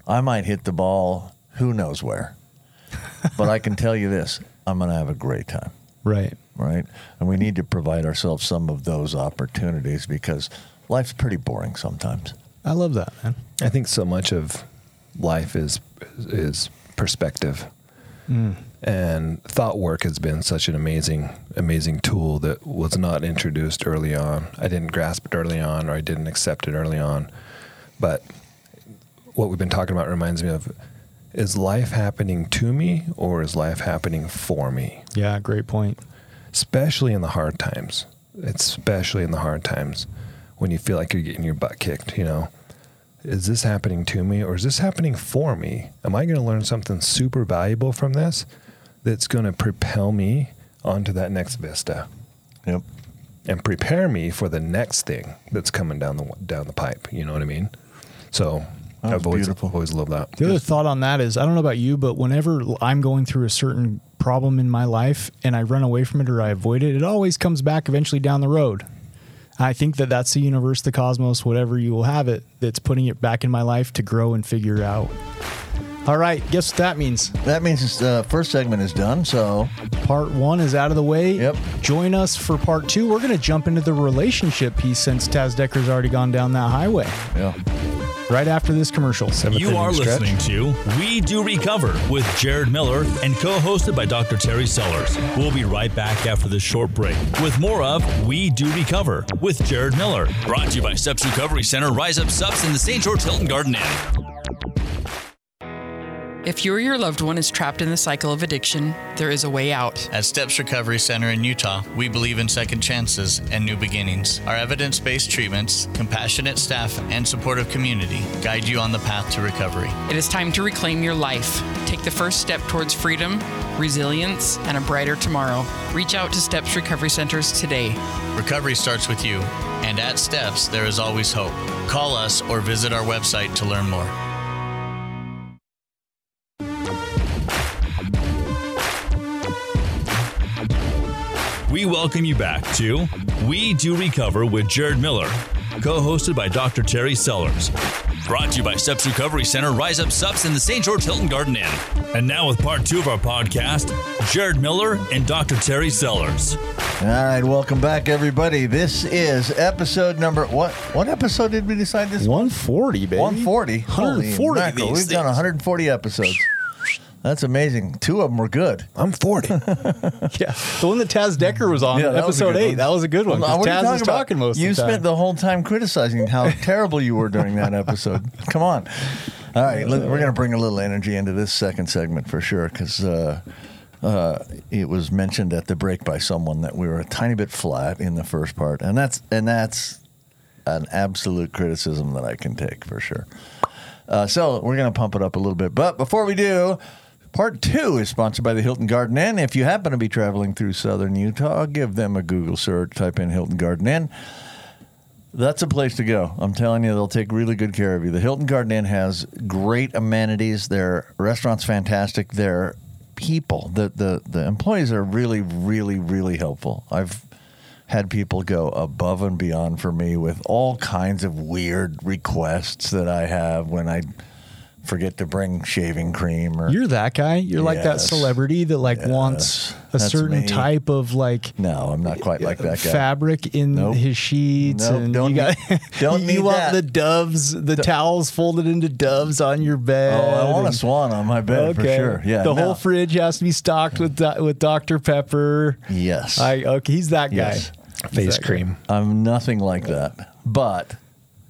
Speaker 5: I might hit the ball who knows where. but I can tell you this I'm going to have a great time,
Speaker 4: right
Speaker 5: right? And we need to provide ourselves some of those opportunities because life's pretty boring sometimes.
Speaker 4: i love that man
Speaker 6: I think so much of life is is perspective, mm. and thought work has been such an amazing amazing tool that was not introduced early on. I didn't grasp it early on, or I didn't accept it early on. But what we've been talking about reminds me of: is life happening to me, or is life happening for me?
Speaker 4: yeah great point
Speaker 6: especially in the hard times. Especially in the hard times when you feel like you're getting your butt kicked, you know. Is this happening to me or is this happening for me? Am I going to learn something super valuable from this that's going to propel me onto that next vista
Speaker 5: Yep.
Speaker 6: and prepare me for the next thing that's coming down the down the pipe. You know what I mean? So
Speaker 5: That's
Speaker 6: I've always
Speaker 5: beautiful.
Speaker 6: always loved that.
Speaker 4: The other thought on that is I don't know about you, but whenever I'm going through a certain problem in my life and I run away from it or I avoid it, it always comes back eventually down the road. I think that that's the universe, the cosmos, whatever you will have it, that's putting it back in my life to grow and figure out. All right, guess what that means?
Speaker 5: That means the uh, first segment is done. So
Speaker 4: Part one is out of the way.
Speaker 5: Yep.
Speaker 4: Join us for part two. We're going to jump into the relationship piece since Taz Decker's already gone down that highway.
Speaker 5: yeah.
Speaker 4: Right after this commercial.
Speaker 8: You are
Speaker 6: Stretch.
Speaker 8: listening to We Do Recover with Jared Miller and co hosted by Dr. Terry Sellers. We'll be right back after this short break with more of We Do Recover with Jared Miller.
Speaker 3: Brought to you by Steps Recovery Center, Rise Up Sups in the St. George Hilton Garden Inn.
Speaker 9: If you or your loved one is trapped in the cycle of addiction, there is a way out.
Speaker 10: At Steps Recovery Center in Utah, we believe in second chances and new beginnings. Our evidence based treatments, compassionate staff, and supportive community guide you on the path to recovery.
Speaker 9: It is time to reclaim your life. Take the first step towards freedom, resilience, and a brighter tomorrow. Reach out to Steps Recovery Centers today.
Speaker 10: Recovery starts with you, and at Steps, there is always hope. Call us or visit our website to learn more.
Speaker 8: We welcome you back to We Do Recover with Jared Miller, co hosted by Dr. Terry Sellers.
Speaker 3: Brought to you by Steps Recovery Center, Rise Up Sups in the St. George Hilton Garden Inn.
Speaker 8: And now, with part two of our podcast, Jared Miller and Dr. Terry Sellers.
Speaker 5: All right, welcome back, everybody. This is episode number what? What episode did we decide this?
Speaker 4: 140, baby.
Speaker 5: 140.
Speaker 4: 140
Speaker 5: Holy
Speaker 4: of
Speaker 5: mackerel,
Speaker 4: these
Speaker 5: We've done 140 episodes. That's amazing. Two of them were good.
Speaker 6: I'm 40.
Speaker 4: Yeah, the one that Taz Decker was on,
Speaker 5: that
Speaker 4: episode
Speaker 5: good
Speaker 4: eight.
Speaker 5: one.
Speaker 4: That was a good one.
Speaker 5: Well, what are
Speaker 4: Taz was
Speaker 5: about?
Speaker 4: talking most
Speaker 5: You
Speaker 4: of the time.
Speaker 5: spent the whole time criticizing how terrible you were during that episode. Come on. All right, let- we're going to bring a little energy into this second segment for sure because uh, uh, it was mentioned at the break by someone that we were a tiny bit flat in the first part, and that's and that's an absolute criticism that I can take for sure. Uh, so we're going to pump it up a little bit. But before we do, part two is sponsored by the Hilton Garden Inn. If you happen to be traveling through southern Utah, give them a Google search, type in Hilton Garden Inn. That's a place to go. I'm telling you, they'll take really good care of you. The Hilton Garden Inn has great amenities. Their restaurant's fantastic. Their people, the, the, the employees are really, really, really helpful. I've had people go above and beyond for me with all kinds of weird requests that I have when I forget to bring shaving cream or
Speaker 4: You're that guy. You're like that
Speaker 5: Yes.
Speaker 4: celebrity that like wants a
Speaker 5: That's
Speaker 4: certain
Speaker 5: me.
Speaker 4: type of like
Speaker 5: no, I'm not quite like that guy.
Speaker 4: fabric in
Speaker 5: Nope.
Speaker 4: his sheets,
Speaker 5: Nope,
Speaker 4: and
Speaker 5: don't
Speaker 4: you got
Speaker 5: need- don't
Speaker 4: you
Speaker 5: need
Speaker 4: want
Speaker 5: that.
Speaker 4: the doves, the towels folded into doves on your bed.
Speaker 5: Oh, I want a
Speaker 4: and-
Speaker 5: swan on my bed for sure. Yeah,
Speaker 4: the
Speaker 5: no.
Speaker 4: whole fridge has to be stocked with Do- with Dr Pepper.
Speaker 5: Yes.
Speaker 4: I okay, he's that guy.
Speaker 5: Yes.
Speaker 6: Face
Speaker 4: that guy.
Speaker 6: cream.
Speaker 5: I'm nothing like that, but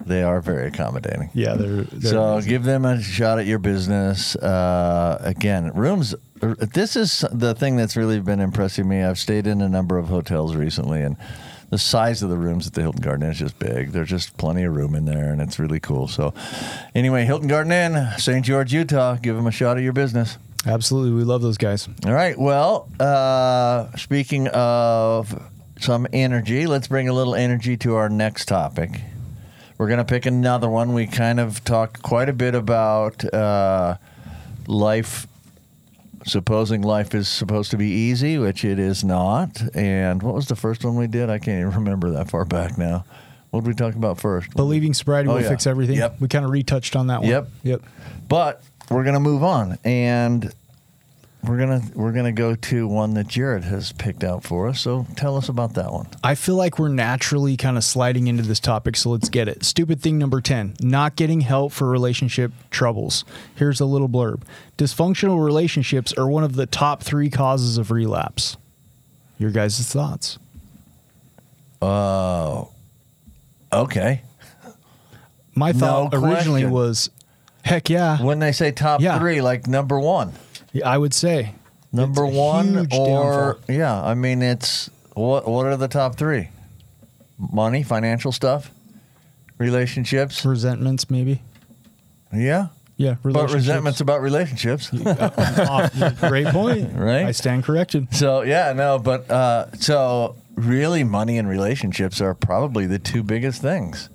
Speaker 5: they are very accommodating.
Speaker 4: Yeah, they're, they're
Speaker 5: so
Speaker 4: amazing.
Speaker 5: give them a shot at your business. Uh, again, rooms. This is the thing that's really been impressing me. I've stayed in a number of hotels recently, and the size of the rooms at the Hilton Garden Inn is just big. There's just plenty of room in there, and it's really cool. So, anyway, Hilton Garden Inn, St. George, Utah. Give them a shot at your business.
Speaker 4: absolutely we love those guys.
Speaker 5: All right. Well, uh, speaking of some energy, let's bring a little energy to our next topic. We're going to pick another one. We kind of talked quite a bit about uh, life, supposing life is supposed to be easy, which it is not. And what was the first one we did? I can't even remember that far back now. What did we talk about first?
Speaker 4: Believing sobriety
Speaker 5: Oh,
Speaker 4: will
Speaker 5: yeah.
Speaker 4: fix everything.
Speaker 5: Yep.
Speaker 4: We kind of retouched on that one.
Speaker 5: Yep.
Speaker 4: Yep.
Speaker 5: But we're gonna move on, and we're gonna we're gonna go to one that Jared has picked out for us. So tell us about that one.
Speaker 4: I feel like we're naturally kind of sliding into this topic, so let's get it. Stupid thing number 10 not getting help for relationship troubles. Here's a little blurb Dysfunctional relationships are one of the top three causes of relapse. Your guys' thoughts? Oh.
Speaker 5: Okay.
Speaker 4: My thought
Speaker 5: No
Speaker 4: originally was heck yeah.
Speaker 5: When they say top
Speaker 4: Yeah.
Speaker 5: three, like number one,
Speaker 4: Yeah, I would say.
Speaker 5: number
Speaker 4: It's
Speaker 5: one, or
Speaker 4: downfall.
Speaker 5: yeah, I mean it's what what are the top three? Money, financial stuff, relationships.
Speaker 4: resentments, maybe.
Speaker 5: Yeah,
Speaker 4: Yeah,
Speaker 5: But resentment's about relationships.
Speaker 4: Oh, great point.
Speaker 5: Right?
Speaker 4: I stand corrected.
Speaker 5: So yeah, no, but uh, so really, money and relationships are probably the two biggest things.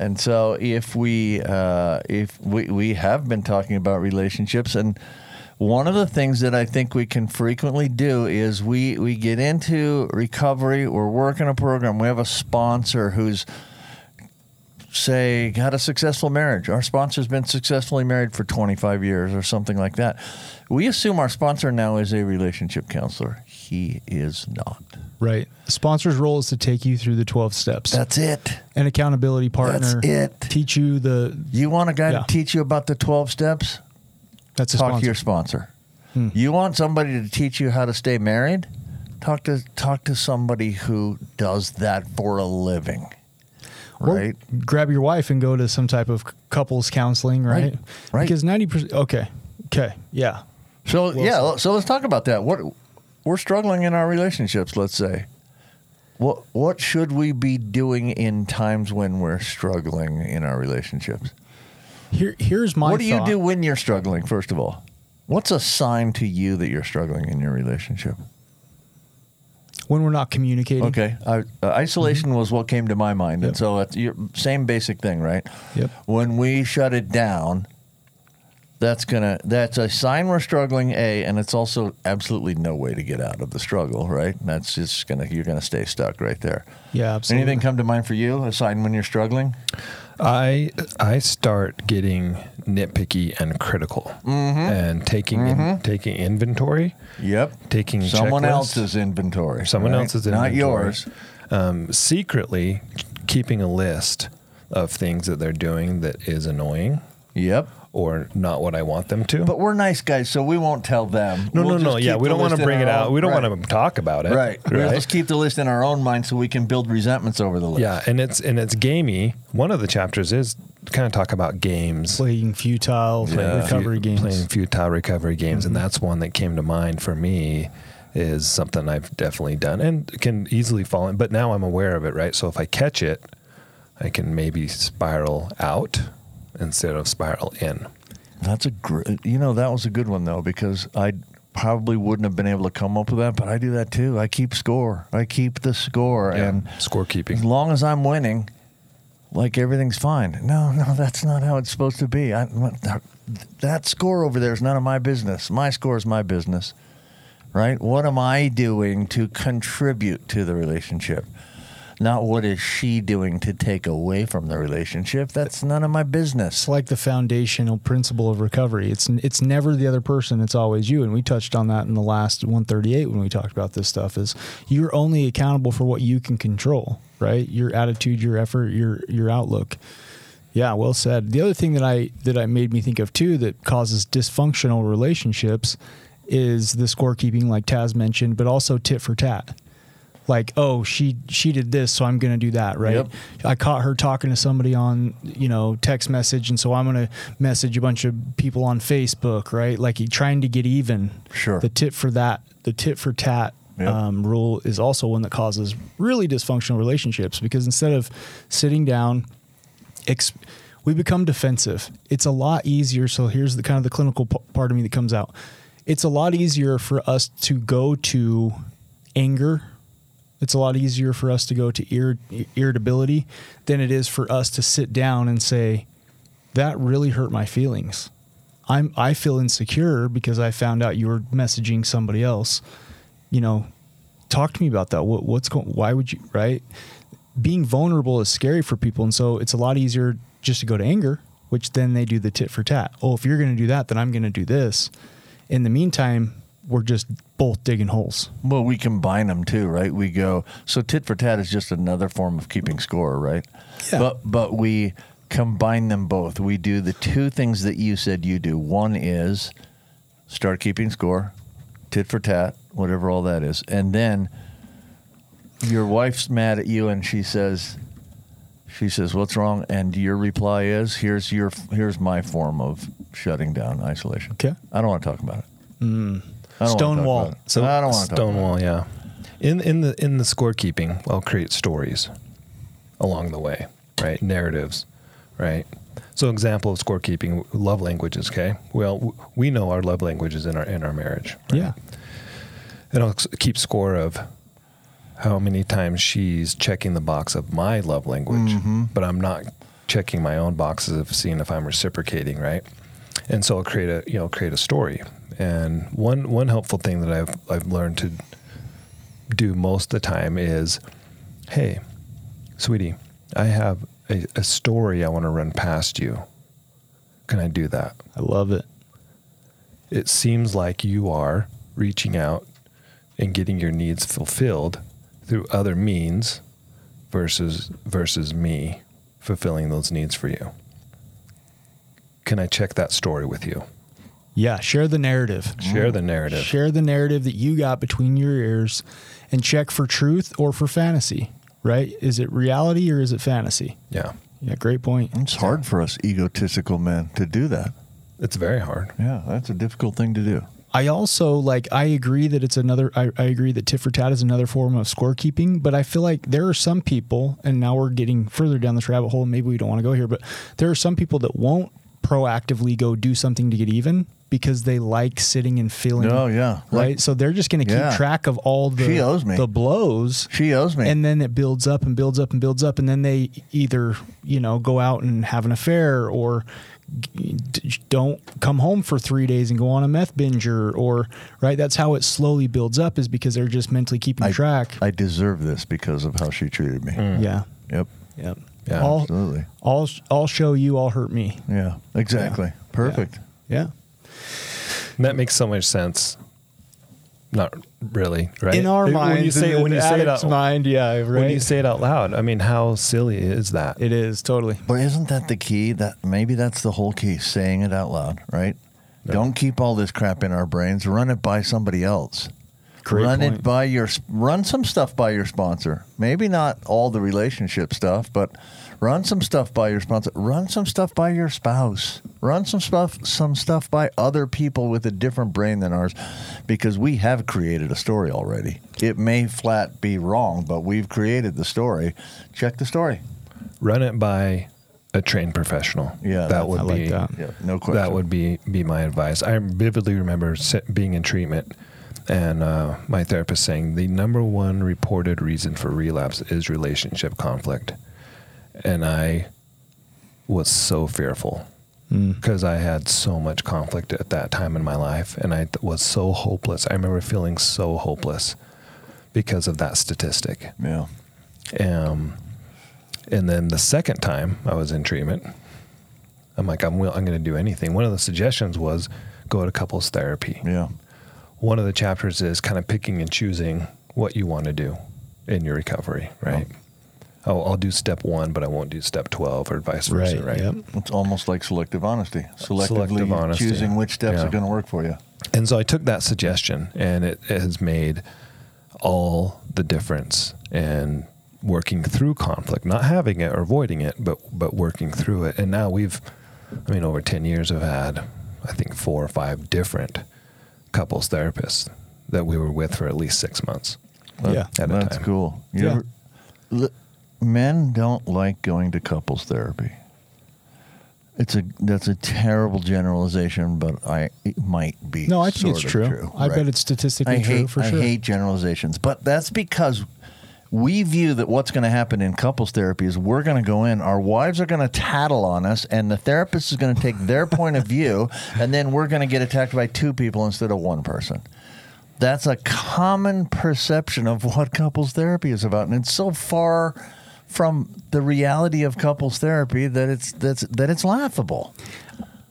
Speaker 5: And so if we uh, if we we have been talking about relationships, and one of the things that I think we can frequently do is we we get into recovery. We're working a program. We have a sponsor who's say had a successful marriage. Our sponsor's been successfully married for 25 years or something like that. We assume our sponsor now is a relationship counselor. He is not.
Speaker 4: Right. The sponsor's role is to take you through the 12 steps.
Speaker 5: That's it.
Speaker 4: An accountability partner.
Speaker 5: That's it.
Speaker 4: Teach you the.
Speaker 5: You want a guy
Speaker 4: Yeah.
Speaker 5: to teach you about the 12 steps?
Speaker 4: That's a
Speaker 5: talk
Speaker 4: sponsor.
Speaker 5: to your sponsor. Hmm. You want somebody to teach you how to stay married? Talk to talk to somebody who does that for a living.
Speaker 4: Or
Speaker 5: Right?
Speaker 4: grab your wife and go to some type of couples counseling, right?
Speaker 5: Right, right.
Speaker 4: Because 90%. Okay. Okay. Yeah.
Speaker 5: So
Speaker 4: Well
Speaker 5: yeah, so let's talk about that. What we're struggling in our relationships, let's say. What what should we be doing in times when we're struggling in our relationships?
Speaker 4: Here, here's my
Speaker 5: what do you do when you're struggling? First of all, what's a sign to you that you're struggling in your relationship?
Speaker 4: when we're not communicating.
Speaker 5: Okay, uh, uh, isolation was what came to my mind, and so it's your same basic thing, right?
Speaker 4: Yep.
Speaker 5: When we shut it down, that's gonna that's a sign we're struggling. A, and it's also absolutely no way to get out of the struggle, right? That's just gonna you're gonna stay stuck right there.
Speaker 4: Yeah, absolutely.
Speaker 5: Anything come to mind for you? A sign when you're struggling?
Speaker 6: I I start getting nitpicky and critical,
Speaker 5: Mm-hmm.
Speaker 6: and taking in, taking inventory,
Speaker 5: Yep.
Speaker 6: taking
Speaker 5: Someone
Speaker 6: checklists,
Speaker 5: else's inventory.
Speaker 6: someone
Speaker 5: right?
Speaker 6: else's
Speaker 5: not yours.
Speaker 6: Um, secretly keeping a list of things that they're doing that is annoying
Speaker 5: Yep.
Speaker 6: Or not what I want them to.
Speaker 5: But we're nice guys, so we won't tell them.
Speaker 6: no,
Speaker 5: We'll
Speaker 6: no, no. Yeah, we don't want to bring it out.
Speaker 5: own-
Speaker 6: We don't
Speaker 5: right.
Speaker 6: want to talk about it.
Speaker 5: Right. We'll
Speaker 6: Right.
Speaker 5: just keep the list in our own mind so we can build resentments over the list.
Speaker 6: Yeah, and it's and it's gamey. One of the chapters is kind of talk about games.
Speaker 4: Playing futile
Speaker 5: Yeah.
Speaker 4: recovery games.
Speaker 6: playing futile recovery games, and mm-hmm. that's one that came to mind for me. Is something I've definitely done and can easily fall in, but now I'm aware of it, right? So if I catch it, I can maybe spiral out instead of spiral in.
Speaker 5: That's a great. You know, that was a good one though because I probably wouldn't have been able to come up with that, but I do that too. I keep score. I keep the score, and
Speaker 6: scorekeeping.
Speaker 5: as long as I'm winning, like everything's fine. No, no, that's not how it's supposed to be. I, that score over there is none of my business. My score is my business, right? What am I doing to contribute to the relationship? Not what is she doing to take away from the relationship. That's none of my business.
Speaker 4: It's like the foundational principle of recovery. It's it's never the other person. It's always you. And we touched on that in the last 138 when we talked about this stuff. Is you're only accountable for what you can control, right? Your attitude, your effort, your your outlook. Yeah, well said. The other thing that I that I made me think of too that causes dysfunctional relationships is the scorekeeping, like Taz mentioned, but also tit for tat. Like, oh, she she did this, so I'm gonna do that, right?
Speaker 5: Yep.
Speaker 4: I caught her talking to somebody on, you know, text message, and so I'm gonna message a bunch of people on Facebook, right? Like trying to get even.
Speaker 5: Sure.
Speaker 4: The tit for that, the tit for tat
Speaker 5: Yep.
Speaker 4: um, rule is also one that causes really dysfunctional relationships because instead of sitting down, ex- we become defensive. It's a lot easier. So here's the kind of the clinical p- part of me that comes out. It's a lot easier for us to go to anger. It's a lot easier for us to go to ir- irritability than it is for us to sit down and say, "That really hurt my feelings." I'm I feel insecure because I found out you were messaging somebody else. You know, talk to me about that. What, what's going? Why would you? Right? Being vulnerable is scary for people, and so it's a lot easier just to go to anger, which then they do the tit for tat. Oh, if you're going to do that, then I'm going to do this. In the meantime, we're just both digging holes.
Speaker 5: Well, we combine them too, right? We go so tit for tat is just another form of keeping score, right?
Speaker 4: Yeah.
Speaker 5: But but we combine them both. We do the two things that you said you do. One is start keeping score, tit for tat, whatever all that is, and then your wife's mad at you and she says she says what's wrong and your reply is here's your here's my form of shutting down isolation
Speaker 4: Okay.
Speaker 5: i don't want to talk about it I don't wanna talk
Speaker 4: Stonewall.
Speaker 5: about so i don't want to talk about it.
Speaker 6: Stonewall, yeah. In in the in the scorekeeping, I'll create stories along the way, right? Narratives, right? So, example of scorekeeping, love languages. Okay, well, we know our love languages in our in our marriage.
Speaker 4: Yeah.
Speaker 6: And I'll keep score of how many times she's checking the box of my love language,
Speaker 5: Mm-hmm.
Speaker 6: but I'm not checking my own boxes of seeing if I'm reciprocating, right? And so I'll create a you know create a story. And one one helpful thing that I've I've learned to do most of the time is, hey, sweetie, I have a, a story I want to run past you. Can I do that?
Speaker 4: I love it.
Speaker 6: it seems like you are reaching out and getting your needs fulfilled through other means versus versus me fulfilling those needs for you. Can I check that story with you?
Speaker 4: Yeah. Share the narrative.
Speaker 6: Share the narrative.
Speaker 4: Share the narrative that you got between your ears and check for truth or for fantasy, right? Is it reality or is it fantasy?
Speaker 6: Yeah.
Speaker 4: Yeah, great point.
Speaker 5: It's hard for us egotistical men to do that.
Speaker 6: It's very hard.
Speaker 5: Yeah, that's a difficult thing to do.
Speaker 4: I also like I agree that it's another I, I agree that tit for tat is another form of scorekeeping, but I feel like there are some people, and now we're getting further down this rabbit hole, and maybe we don't want to go here, but there are some people that won't proactively go do something to get even because they like sitting and feeling
Speaker 5: Oh, yeah.
Speaker 4: right
Speaker 5: Like-
Speaker 4: so they're just going to keep
Speaker 5: Yeah.
Speaker 4: track of all the
Speaker 5: She owes me.
Speaker 4: the blows
Speaker 5: She owes me.
Speaker 4: and then it builds up and builds up and builds up and then they either you know go out and have an affair or don't come home for three days and go on a meth binger or right that's how it slowly builds up is because they're just mentally keeping
Speaker 5: I,
Speaker 4: track
Speaker 5: I deserve this because of how she treated me. Mm.
Speaker 4: yeah
Speaker 5: Yep.
Speaker 4: yep
Speaker 6: Yeah,
Speaker 4: all,
Speaker 5: Absolutely.
Speaker 4: all i'll show you i'll hurt me
Speaker 5: Yeah. Exactly. Perfect.
Speaker 4: yeah
Speaker 6: And that makes so much sense. Not really, right?
Speaker 4: in our
Speaker 6: When you say when you say it out,
Speaker 4: mind yeah right
Speaker 6: when you say it out loud, I mean, how silly is that?
Speaker 4: it is totally
Speaker 5: But isn't that the key? That maybe that's the whole key, saying it out loud, right? Don't keep all this crap in our brains. Run it by somebody else.
Speaker 4: Great
Speaker 5: run
Speaker 4: point.
Speaker 5: it by your run some stuff by your sponsor. Maybe not all the relationship stuff, but run some stuff by your sponsor. Run some stuff by your spouse. Run some stuff some stuff by other people with a different brain than ours because we have created a story already. It may flat be wrong, but we've created the story. Check the story.
Speaker 6: Run it by a trained professional.
Speaker 5: Yeah,
Speaker 6: that would
Speaker 4: I like
Speaker 6: be
Speaker 4: that.
Speaker 5: Yeah, no question.
Speaker 6: That would be be my advice. I vividly remember being in treatment, and uh, my therapist saying the number one reported reason for relapse is relationship conflict, and I was so fearful because I had so much conflict at that time in my life, and I th- was so hopeless. I remember feeling so hopeless because of that statistic.
Speaker 5: Yeah.
Speaker 6: Um, and then the second time I was in treatment, I'm like, I'm, will, I'm going to do anything. One of the suggestions was go to couples therapy.
Speaker 5: Yeah.
Speaker 6: One of the chapters is kind of picking and choosing what you want to do in your recovery, right? Oh, I'll do step one, but I won't do step 12 or vice versa, right?
Speaker 4: yep.
Speaker 5: It's almost like selective honesty. Selectively
Speaker 6: Selective honesty.
Speaker 5: choosing which steps
Speaker 6: Yeah.
Speaker 5: are going to work for you.
Speaker 6: And so I took that suggestion, and it, it has made all the difference in working through conflict, not having it or avoiding it, but but working through it. And now we've, I mean, over ten years, have had, I think, four or five different couples therapist that we were with for at least six months.
Speaker 4: yeah
Speaker 6: At a
Speaker 5: That's
Speaker 6: time.
Speaker 5: cool. You
Speaker 4: Yeah.
Speaker 5: ever- l- men don't like going to couples therapy. It's a that's a terrible generalization, but I it might be.
Speaker 4: no i think it's
Speaker 5: sort of
Speaker 4: true, i
Speaker 5: right?
Speaker 4: bet it's statistically
Speaker 5: I
Speaker 4: true
Speaker 5: hate
Speaker 4: for
Speaker 5: I
Speaker 4: sure
Speaker 5: hate generalizations, but that's because we view that what's going to happen in couples therapy is we're going to go in, our wives are going to tattle on us, and the therapist is going to take their point of view, and then we're going to get attacked by two people instead of one person. That's a common perception of what couples therapy is about, and it's so far from the reality of couples therapy that it's that's that it's laughable.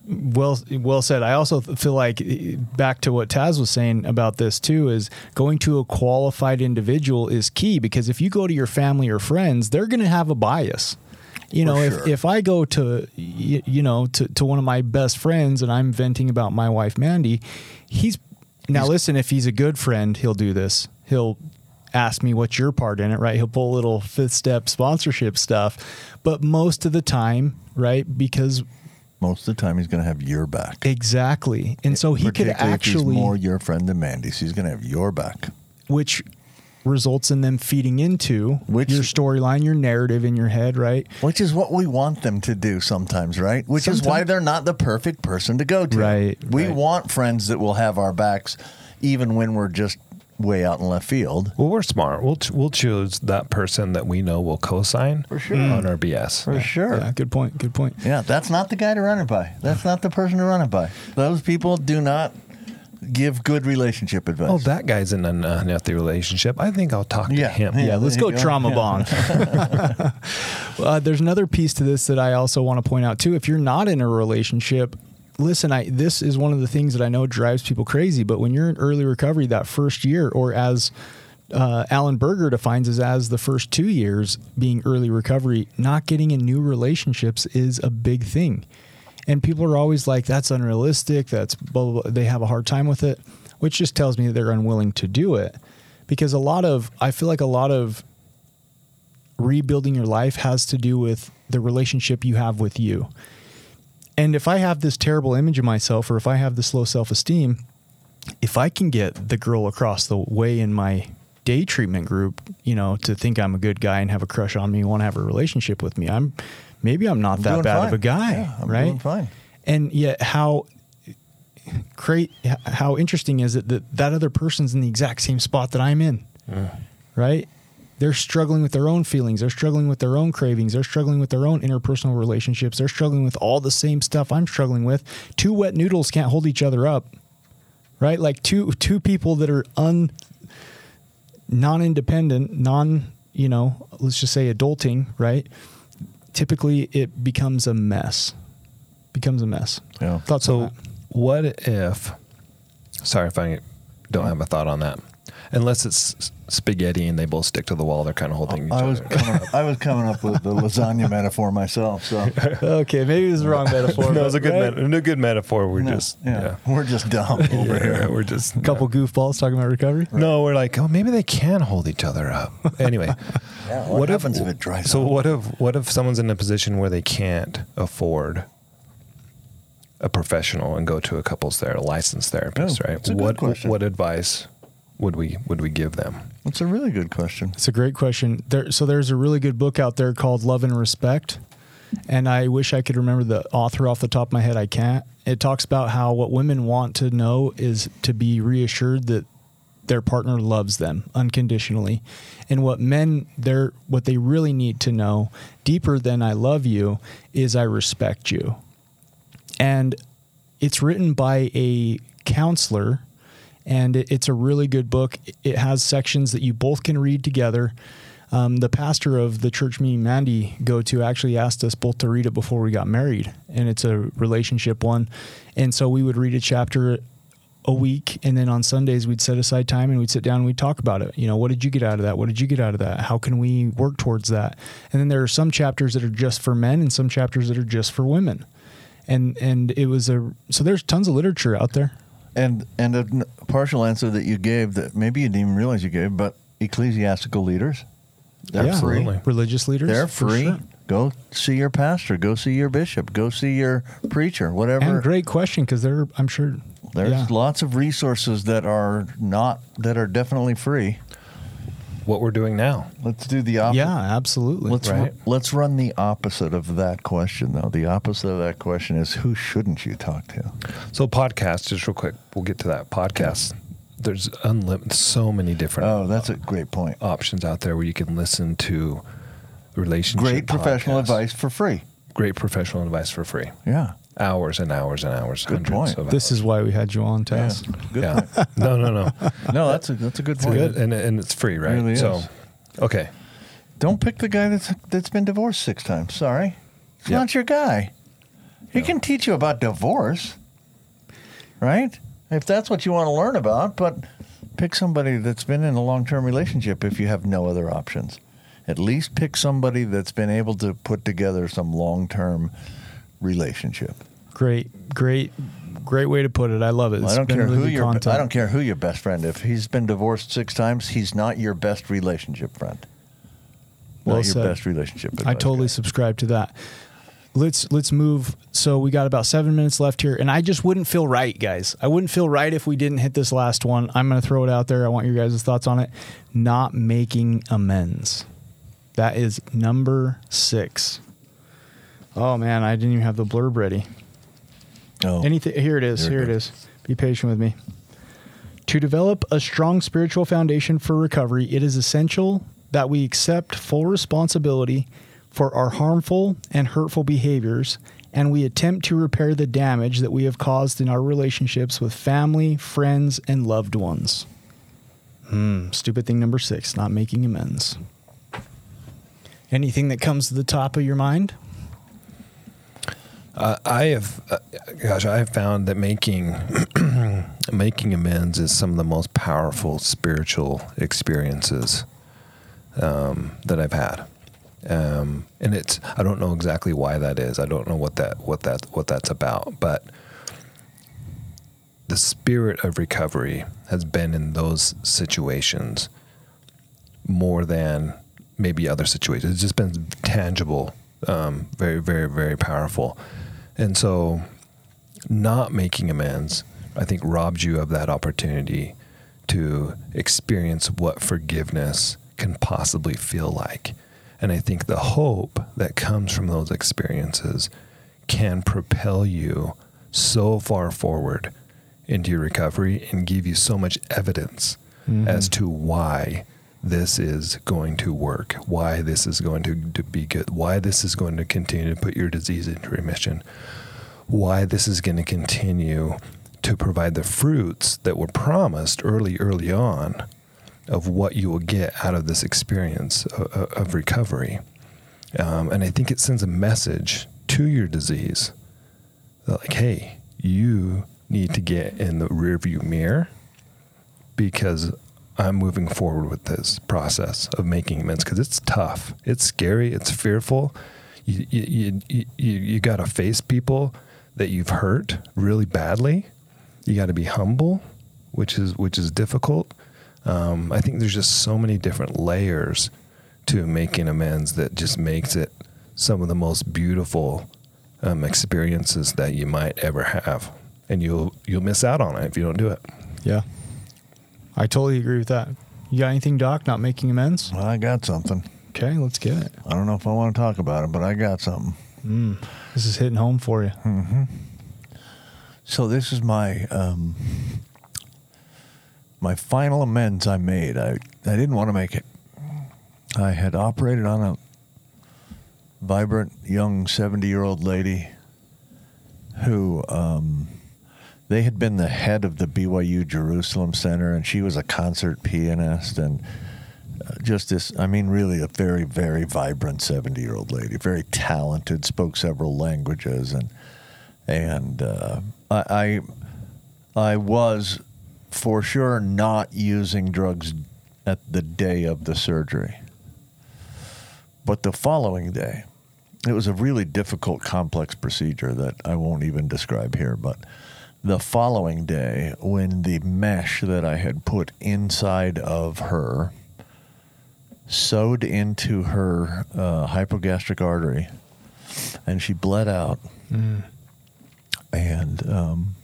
Speaker 4: Well, well said. I also feel like eh, back to what Taz was saying about this too is going to a qualified individual is key because if you go to your family or friends, they're going to have a bias. You know, if,
Speaker 5: sure.
Speaker 4: if I go to you know to, to one of my best friends and I'm venting about my wife Mandy, he's now listen. If he's a good friend, he'll do this. He'll ask me what's your part in it, right? He'll pull a little fifth step sponsorship stuff, but most of the time, right? Because
Speaker 5: Most of the time, he's going to have your back.
Speaker 4: Exactly. And so he could
Speaker 5: Particularly if he's
Speaker 4: actually
Speaker 5: more your friend than Mandy's. He's going to have your back.
Speaker 4: which results in them feeding into
Speaker 5: Which-
Speaker 4: your storyline, your narrative in your head, right?
Speaker 5: Which is what we want them to do sometimes, right? Which is why they're not the perfect person to go to.
Speaker 4: Right,
Speaker 5: We
Speaker 4: right.
Speaker 5: want friends that will have our backs even when we're just way out in left field.
Speaker 6: Well, we're smart. We'll ch- we'll choose that person that we know will co-sign
Speaker 5: For sure.
Speaker 6: on our BS.
Speaker 5: For sure.
Speaker 4: Yeah, good point. Good point.
Speaker 5: Yeah, that's not the guy to run it by. That's not the person to run it by. Those people do not give good relationship advice.
Speaker 6: Oh, that guy's in an unhealthy relationship. I think I'll talk to him.
Speaker 5: Yeah.
Speaker 4: Yeah, let's go
Speaker 5: go.
Speaker 4: trauma
Speaker 5: Yeah.
Speaker 4: bond. uh, there's another piece to this that I also want to point out too. If you're not in a relationship, listen, I this is one of the things that I know drives people crazy. But when you're in early recovery, that first year, or as uh, Allen Berger defines as as the first two years being early recovery, not getting in new relationships is a big thing. And people are always like, "That's unrealistic. That's blah blah." blah. They have a hard time with it, which just tells me that they're unwilling to do it. Because a lot of, I feel like a lot of rebuilding your life has to do with the relationship you have with you. And if I have this terrible image of myself, or if I have this low self esteem, if I can get the girl across the way in my day treatment group, you know, to think I'm a good guy and have a crush on me, want to have a relationship with me, I'm maybe I'm not that bad
Speaker 5: fine.
Speaker 4: of a guy,
Speaker 5: Yeah, I'm
Speaker 4: right?
Speaker 5: doing fine.
Speaker 4: And yet, how great, how interesting is it that that other person's in the exact same spot that I'm in, right? They're struggling with their own feelings. They're struggling with their own cravings. They're struggling with their own interpersonal relationships. They're struggling with all the same stuff I'm struggling with. Two wet noodles can't hold each other up, right? Like two two people that are un non-independent, non, you know, let's just say adulting, right? Typically, it becomes a mess. Becomes a mess.
Speaker 5: Yeah.
Speaker 4: Thoughts
Speaker 6: So, what if? Sorry if I don't have a thought on that. Unless it's spaghetti and they both stick to the wall, they're kind of holding each
Speaker 5: I was
Speaker 6: other.
Speaker 5: coming, I was coming up with the lasagna metaphor myself. So
Speaker 4: Okay, maybe it was the wrong metaphor.
Speaker 6: no, it's a good,
Speaker 4: right?
Speaker 6: met- a good metaphor. We're
Speaker 5: No,
Speaker 6: just
Speaker 5: yeah,
Speaker 6: yeah.
Speaker 5: we're just dumb over
Speaker 6: Yeah,
Speaker 5: here.
Speaker 6: We're just a
Speaker 4: couple goofballs talking about recovery.
Speaker 6: No, we're like, oh, maybe they can hold each other up. Anyway,
Speaker 5: Yeah, what, happens if, it dries
Speaker 6: so
Speaker 5: up?
Speaker 6: what if what if someone's in a position where they can't afford a professional and go to a couples there, a licensed therapist,
Speaker 5: Oh,
Speaker 6: right?
Speaker 5: that's a good
Speaker 6: what
Speaker 5: question.
Speaker 6: what advice would we would we give them?
Speaker 5: That's a really good question.
Speaker 4: It's a great question. There, so there's a really good book out there called Love and Respect, and I wish I could remember the author off the top of my head. I can't. It talks about how what women want to know is to be reassured that their partner loves them unconditionally, and what men they're what they really need to know deeper than I love you is I respect you, and it's written by a counselor and it, it's a really good book. It has sections that you both can read together. Um, the pastor of the church me and Mandy go to actually asked us both to read it before we got married, and it's a relationship one. And so we would read a chapter a week, and then on Sundays we'd set aside time and we'd sit down and we'd talk about it. You know, what did you get out of that? What did you get out of that? How can we work towards that? And then there are some chapters that are just for men, and some chapters that are just for women. And and it was a so there's tons of literature out there.
Speaker 5: And and a partial answer that you gave that maybe you didn't even realize you gave, but ecclesiastical leaders, they're free.
Speaker 6: Absolutely.
Speaker 4: Religious leaders,
Speaker 5: They're free.
Speaker 4: sure.
Speaker 5: Go see your pastor. Go see your bishop. Go see your preacher. Whatever.
Speaker 4: And great question because they're, I'm sure,
Speaker 5: There's
Speaker 4: yeah.
Speaker 5: lots of resources that are not that are definitely free.
Speaker 6: What we're doing now.
Speaker 5: Let's do the opposite.
Speaker 4: yeah, absolutely.
Speaker 5: Let's
Speaker 6: Right.
Speaker 5: let's run the opposite of that question though. The opposite of that question is who shouldn't you talk to?
Speaker 6: So podcasts, just real quick, we'll get to that. Podcasts. There's unlimited, so many different
Speaker 5: Oh, that's a great point.
Speaker 6: options out there where you can listen to relationship.
Speaker 5: Great professional
Speaker 6: podcasts.
Speaker 5: advice for free.
Speaker 6: Great professional advice for free.
Speaker 5: Yeah.
Speaker 6: Hours and hours and hours.
Speaker 5: Good
Speaker 6: hundreds
Speaker 5: point.
Speaker 6: Of
Speaker 4: this
Speaker 6: hours.
Speaker 4: is why we had you on, Taz.
Speaker 5: Good
Speaker 6: yeah.
Speaker 5: point.
Speaker 6: no, no, no.
Speaker 5: No, that's a that's a good
Speaker 6: It's
Speaker 5: point.
Speaker 6: good, and and it's free, right?
Speaker 5: really
Speaker 6: so,
Speaker 5: is.
Speaker 6: okay.
Speaker 5: Don't pick the guy that's that's been divorced six times. Sorry. It's
Speaker 6: Yeah.
Speaker 5: not your guy. He can teach you about divorce. Right? If that's what you want to learn about, but pick somebody that's been in a long-term relationship if you have no other options. At least pick somebody that's been able to put together some long-term relationship.
Speaker 4: Great, great, great way to put it. I love it.
Speaker 5: I don't care
Speaker 4: really
Speaker 5: who your
Speaker 4: content.
Speaker 5: I don't care who your best friend. If he's been divorced six times, he's not your best relationship friend.
Speaker 4: Well
Speaker 5: not your best relationship.
Speaker 4: I totally
Speaker 5: guy.
Speaker 4: subscribe to that. let's let's move. So we got about seven minutes left here, and I just wouldn't feel right, guys. I wouldn't feel right if we didn't hit this last one. I'm going to throw it out there. I want your guys' thoughts on it. Not making amends. That is number six. Oh man, I didn't even have the blurb ready.
Speaker 5: Oh,
Speaker 4: Anything here it is.
Speaker 5: Here
Speaker 4: Here
Speaker 5: it
Speaker 4: is. Be patient with me. To develop a strong spiritual foundation for recovery, it is essential that we accept full responsibility for our harmful and hurtful behaviors and we attempt to repair the damage that we have caused in our relationships with family, friends, and loved ones. Hmm, stupid thing number 6, not making amends. Anything that comes to the top of your mind?
Speaker 6: Uh, I have, uh, gosh, I have found that making making amends is some of the most powerful spiritual experiences um, that I've had, um, and it's I don't know exactly why that is. I don't know what that what that what that's about, but the spirit of recovery has been in those situations more than maybe other situations. It's just been tangible, um, very, very, very powerful. And so, not making amends, I think, robs you of that opportunity to experience what forgiveness can possibly feel like. And I think the hope that comes from those experiences can propel you so far forward into your recovery and give you so much evidence mm-hmm. as to why this is going to work, why this is going to, to be good, why this is going to continue to put your disease into remission, why this is going to continue to provide the fruits that were promised early, early on of what you will get out of this experience of, of recovery. Um, and I think it sends a message to your disease like, hey, you need to get in the rearview mirror because I'm moving forward with this process of making amends because it's tough, it's scary, it's fearful. You you you you, you got to face people that you've hurt really badly. You got to be humble, which is which is difficult. Um, I think there's just so many different layers to making amends that just makes it some of the most beautiful um, experiences that you might ever have, and you'll you'll miss out on it if you don't do it.
Speaker 4: Yeah. I totally agree with that. You got anything, Doc? Not making amends?
Speaker 5: Well, I got something.
Speaker 4: Okay, let's get it.
Speaker 5: I don't know if I want to talk about it, but I got something.
Speaker 4: This is hitting home for you.
Speaker 5: So this is my um, my final amends I made. I I didn't want to make it. I had operated on a vibrant young seventy year old lady who um, they had been the head of the BYU Jerusalem Center, and she was a concert pianist and uh, just this. I mean, really a very very vibrant seventy year old lady, very talented, spoke several languages and and uh, I, I I was for sure not using drugs at the day of the surgery, but the following day, it was a really difficult, complex procedure that I won't even describe here. But the following day, when the mesh that I had put inside of her sewed into her uh, hypogastric artery, and she bled out. And um,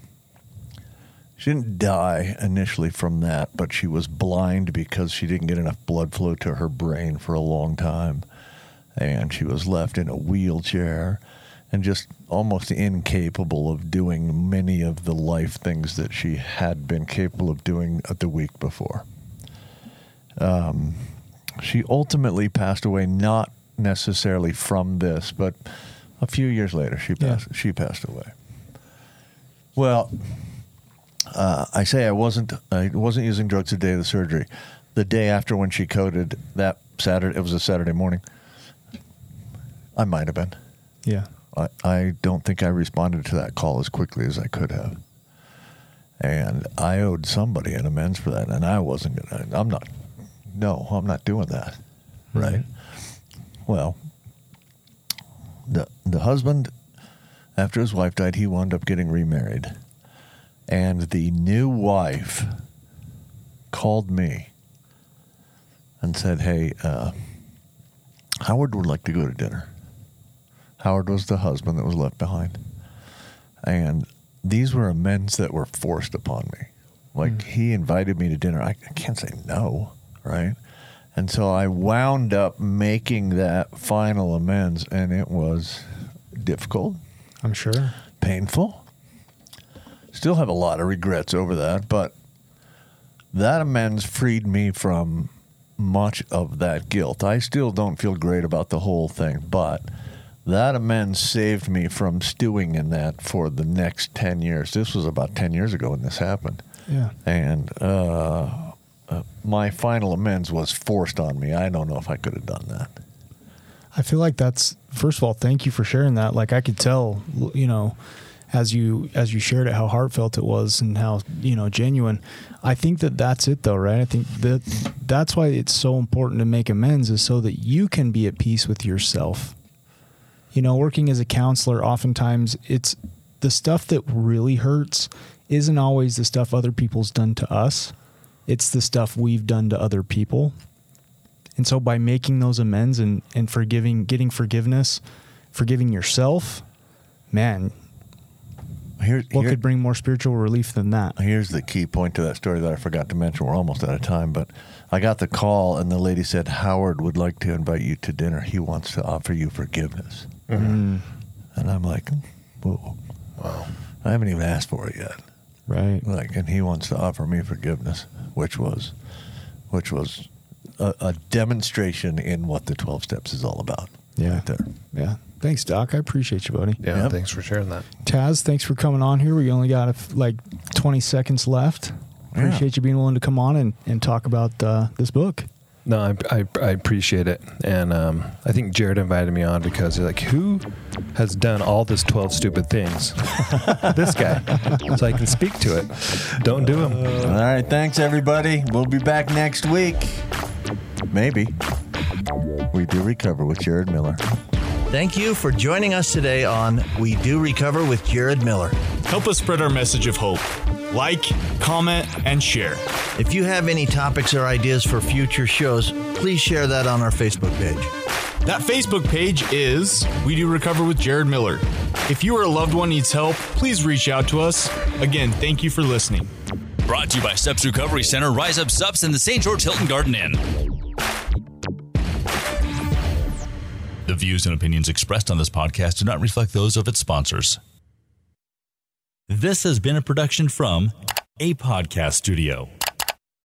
Speaker 5: she didn't die initially from that, but she was blind because she didn't get enough blood flow to her brain for a long time, and she was left in a wheelchair and just almost incapable of doing many of the life things that she had been capable of doing the week before. Um, she ultimately passed away not necessarily from this, but a few years later she
Speaker 4: Yeah.
Speaker 5: passed. She passed away. Well, uh, I say I wasn't. I wasn't using drugs the day of the surgery. The day after, when she coded that Saturday, it was a Saturday morning. I might have been.
Speaker 4: Yeah.
Speaker 5: I, I don't think I responded to that call as quickly as I could have. And I owed somebody an amends for that. And I wasn't going to, I'm not, no, I'm not doing that. Right. Well, the, the husband, after his wife died, he wound up getting remarried. And the new wife called me and said, Hey, uh, Howard would like to go to dinner. Howard was the husband that was left behind. And these were amends that were forced upon me. Like hmm. he invited me to dinner. I, I can't say no, right? And so I wound up making that final amends, and it was difficult,
Speaker 4: I'm sure.
Speaker 5: painful. Still have a lot of regrets over that, but that amends freed me from much of that guilt. I still don't feel great about the whole thing, but that amends saved me from stewing in that for the next 10 years. This was about 10 years ago when this happened.
Speaker 4: Yeah.
Speaker 5: And uh, uh, my final amends was forced on me. I don't know if I could have done that.
Speaker 4: I feel like that's first of all, thank you for sharing that. Like I could tell, you know, as you as you shared it, how heartfelt it was and how you know genuine. I think that that's it, though, right? I think that that's why it's so important to make amends, is so that you can be at peace with yourself. You know, working as a counselor, oftentimes it's the stuff that really hurts isn't always the stuff other people's done to us. It's the stuff we've done to other people. And so by making those amends and, and forgiving, getting forgiveness, forgiving yourself, man,
Speaker 5: Here,
Speaker 4: what
Speaker 5: here-
Speaker 4: could bring more spiritual relief than that?
Speaker 5: Here's the key point to that story that I forgot to mention. We're almost out of time, but I got the call, and the lady said, Howard would like to invite you to dinner. He wants to offer you forgiveness. Mm-hmm. And I'm like, whoa. Wow. I haven't even asked for it yet.
Speaker 4: Right.
Speaker 5: Like, and he wants to offer me forgiveness, which was, which was a, a demonstration in what the 12 steps is all about.
Speaker 4: Yeah.
Speaker 5: Right there.
Speaker 4: Yeah. Thanks, Doc. I appreciate you, buddy.
Speaker 6: Yeah,
Speaker 5: Yep.
Speaker 6: thanks for sharing that.
Speaker 4: Taz, thanks for coming on here. We only got a f like 20 seconds left.
Speaker 5: Yeah.
Speaker 4: Appreciate you being willing to come on and, and talk about uh, this book.
Speaker 6: No, I, I, I appreciate it, and um, I think Jared invited me on because he's like, who has done all this twelve stupid things? this guy, so I can speak to it. Don't do them.
Speaker 5: All right. Thanks, everybody. We'll be back next week. Maybe. We do recover with Jared Miller.
Speaker 2: Thank you for joining us today on We Do Recover with Jared Miller.
Speaker 1: Help us spread our message of hope. Like, comment, and share.
Speaker 2: If you have any topics or ideas for future shows, please share that on our Facebook page.
Speaker 1: That Facebook page is We Do Recover with Jared Miller. If you or a loved one needs help, please reach out to us. Again, thank you for listening.
Speaker 3: Brought to you by Steps Recovery Center, Rise Up Sups, and the St. George Hilton Garden Inn. Views and opinions expressed on this podcast do not reflect those of its sponsors. This has been a production from a podcast studio.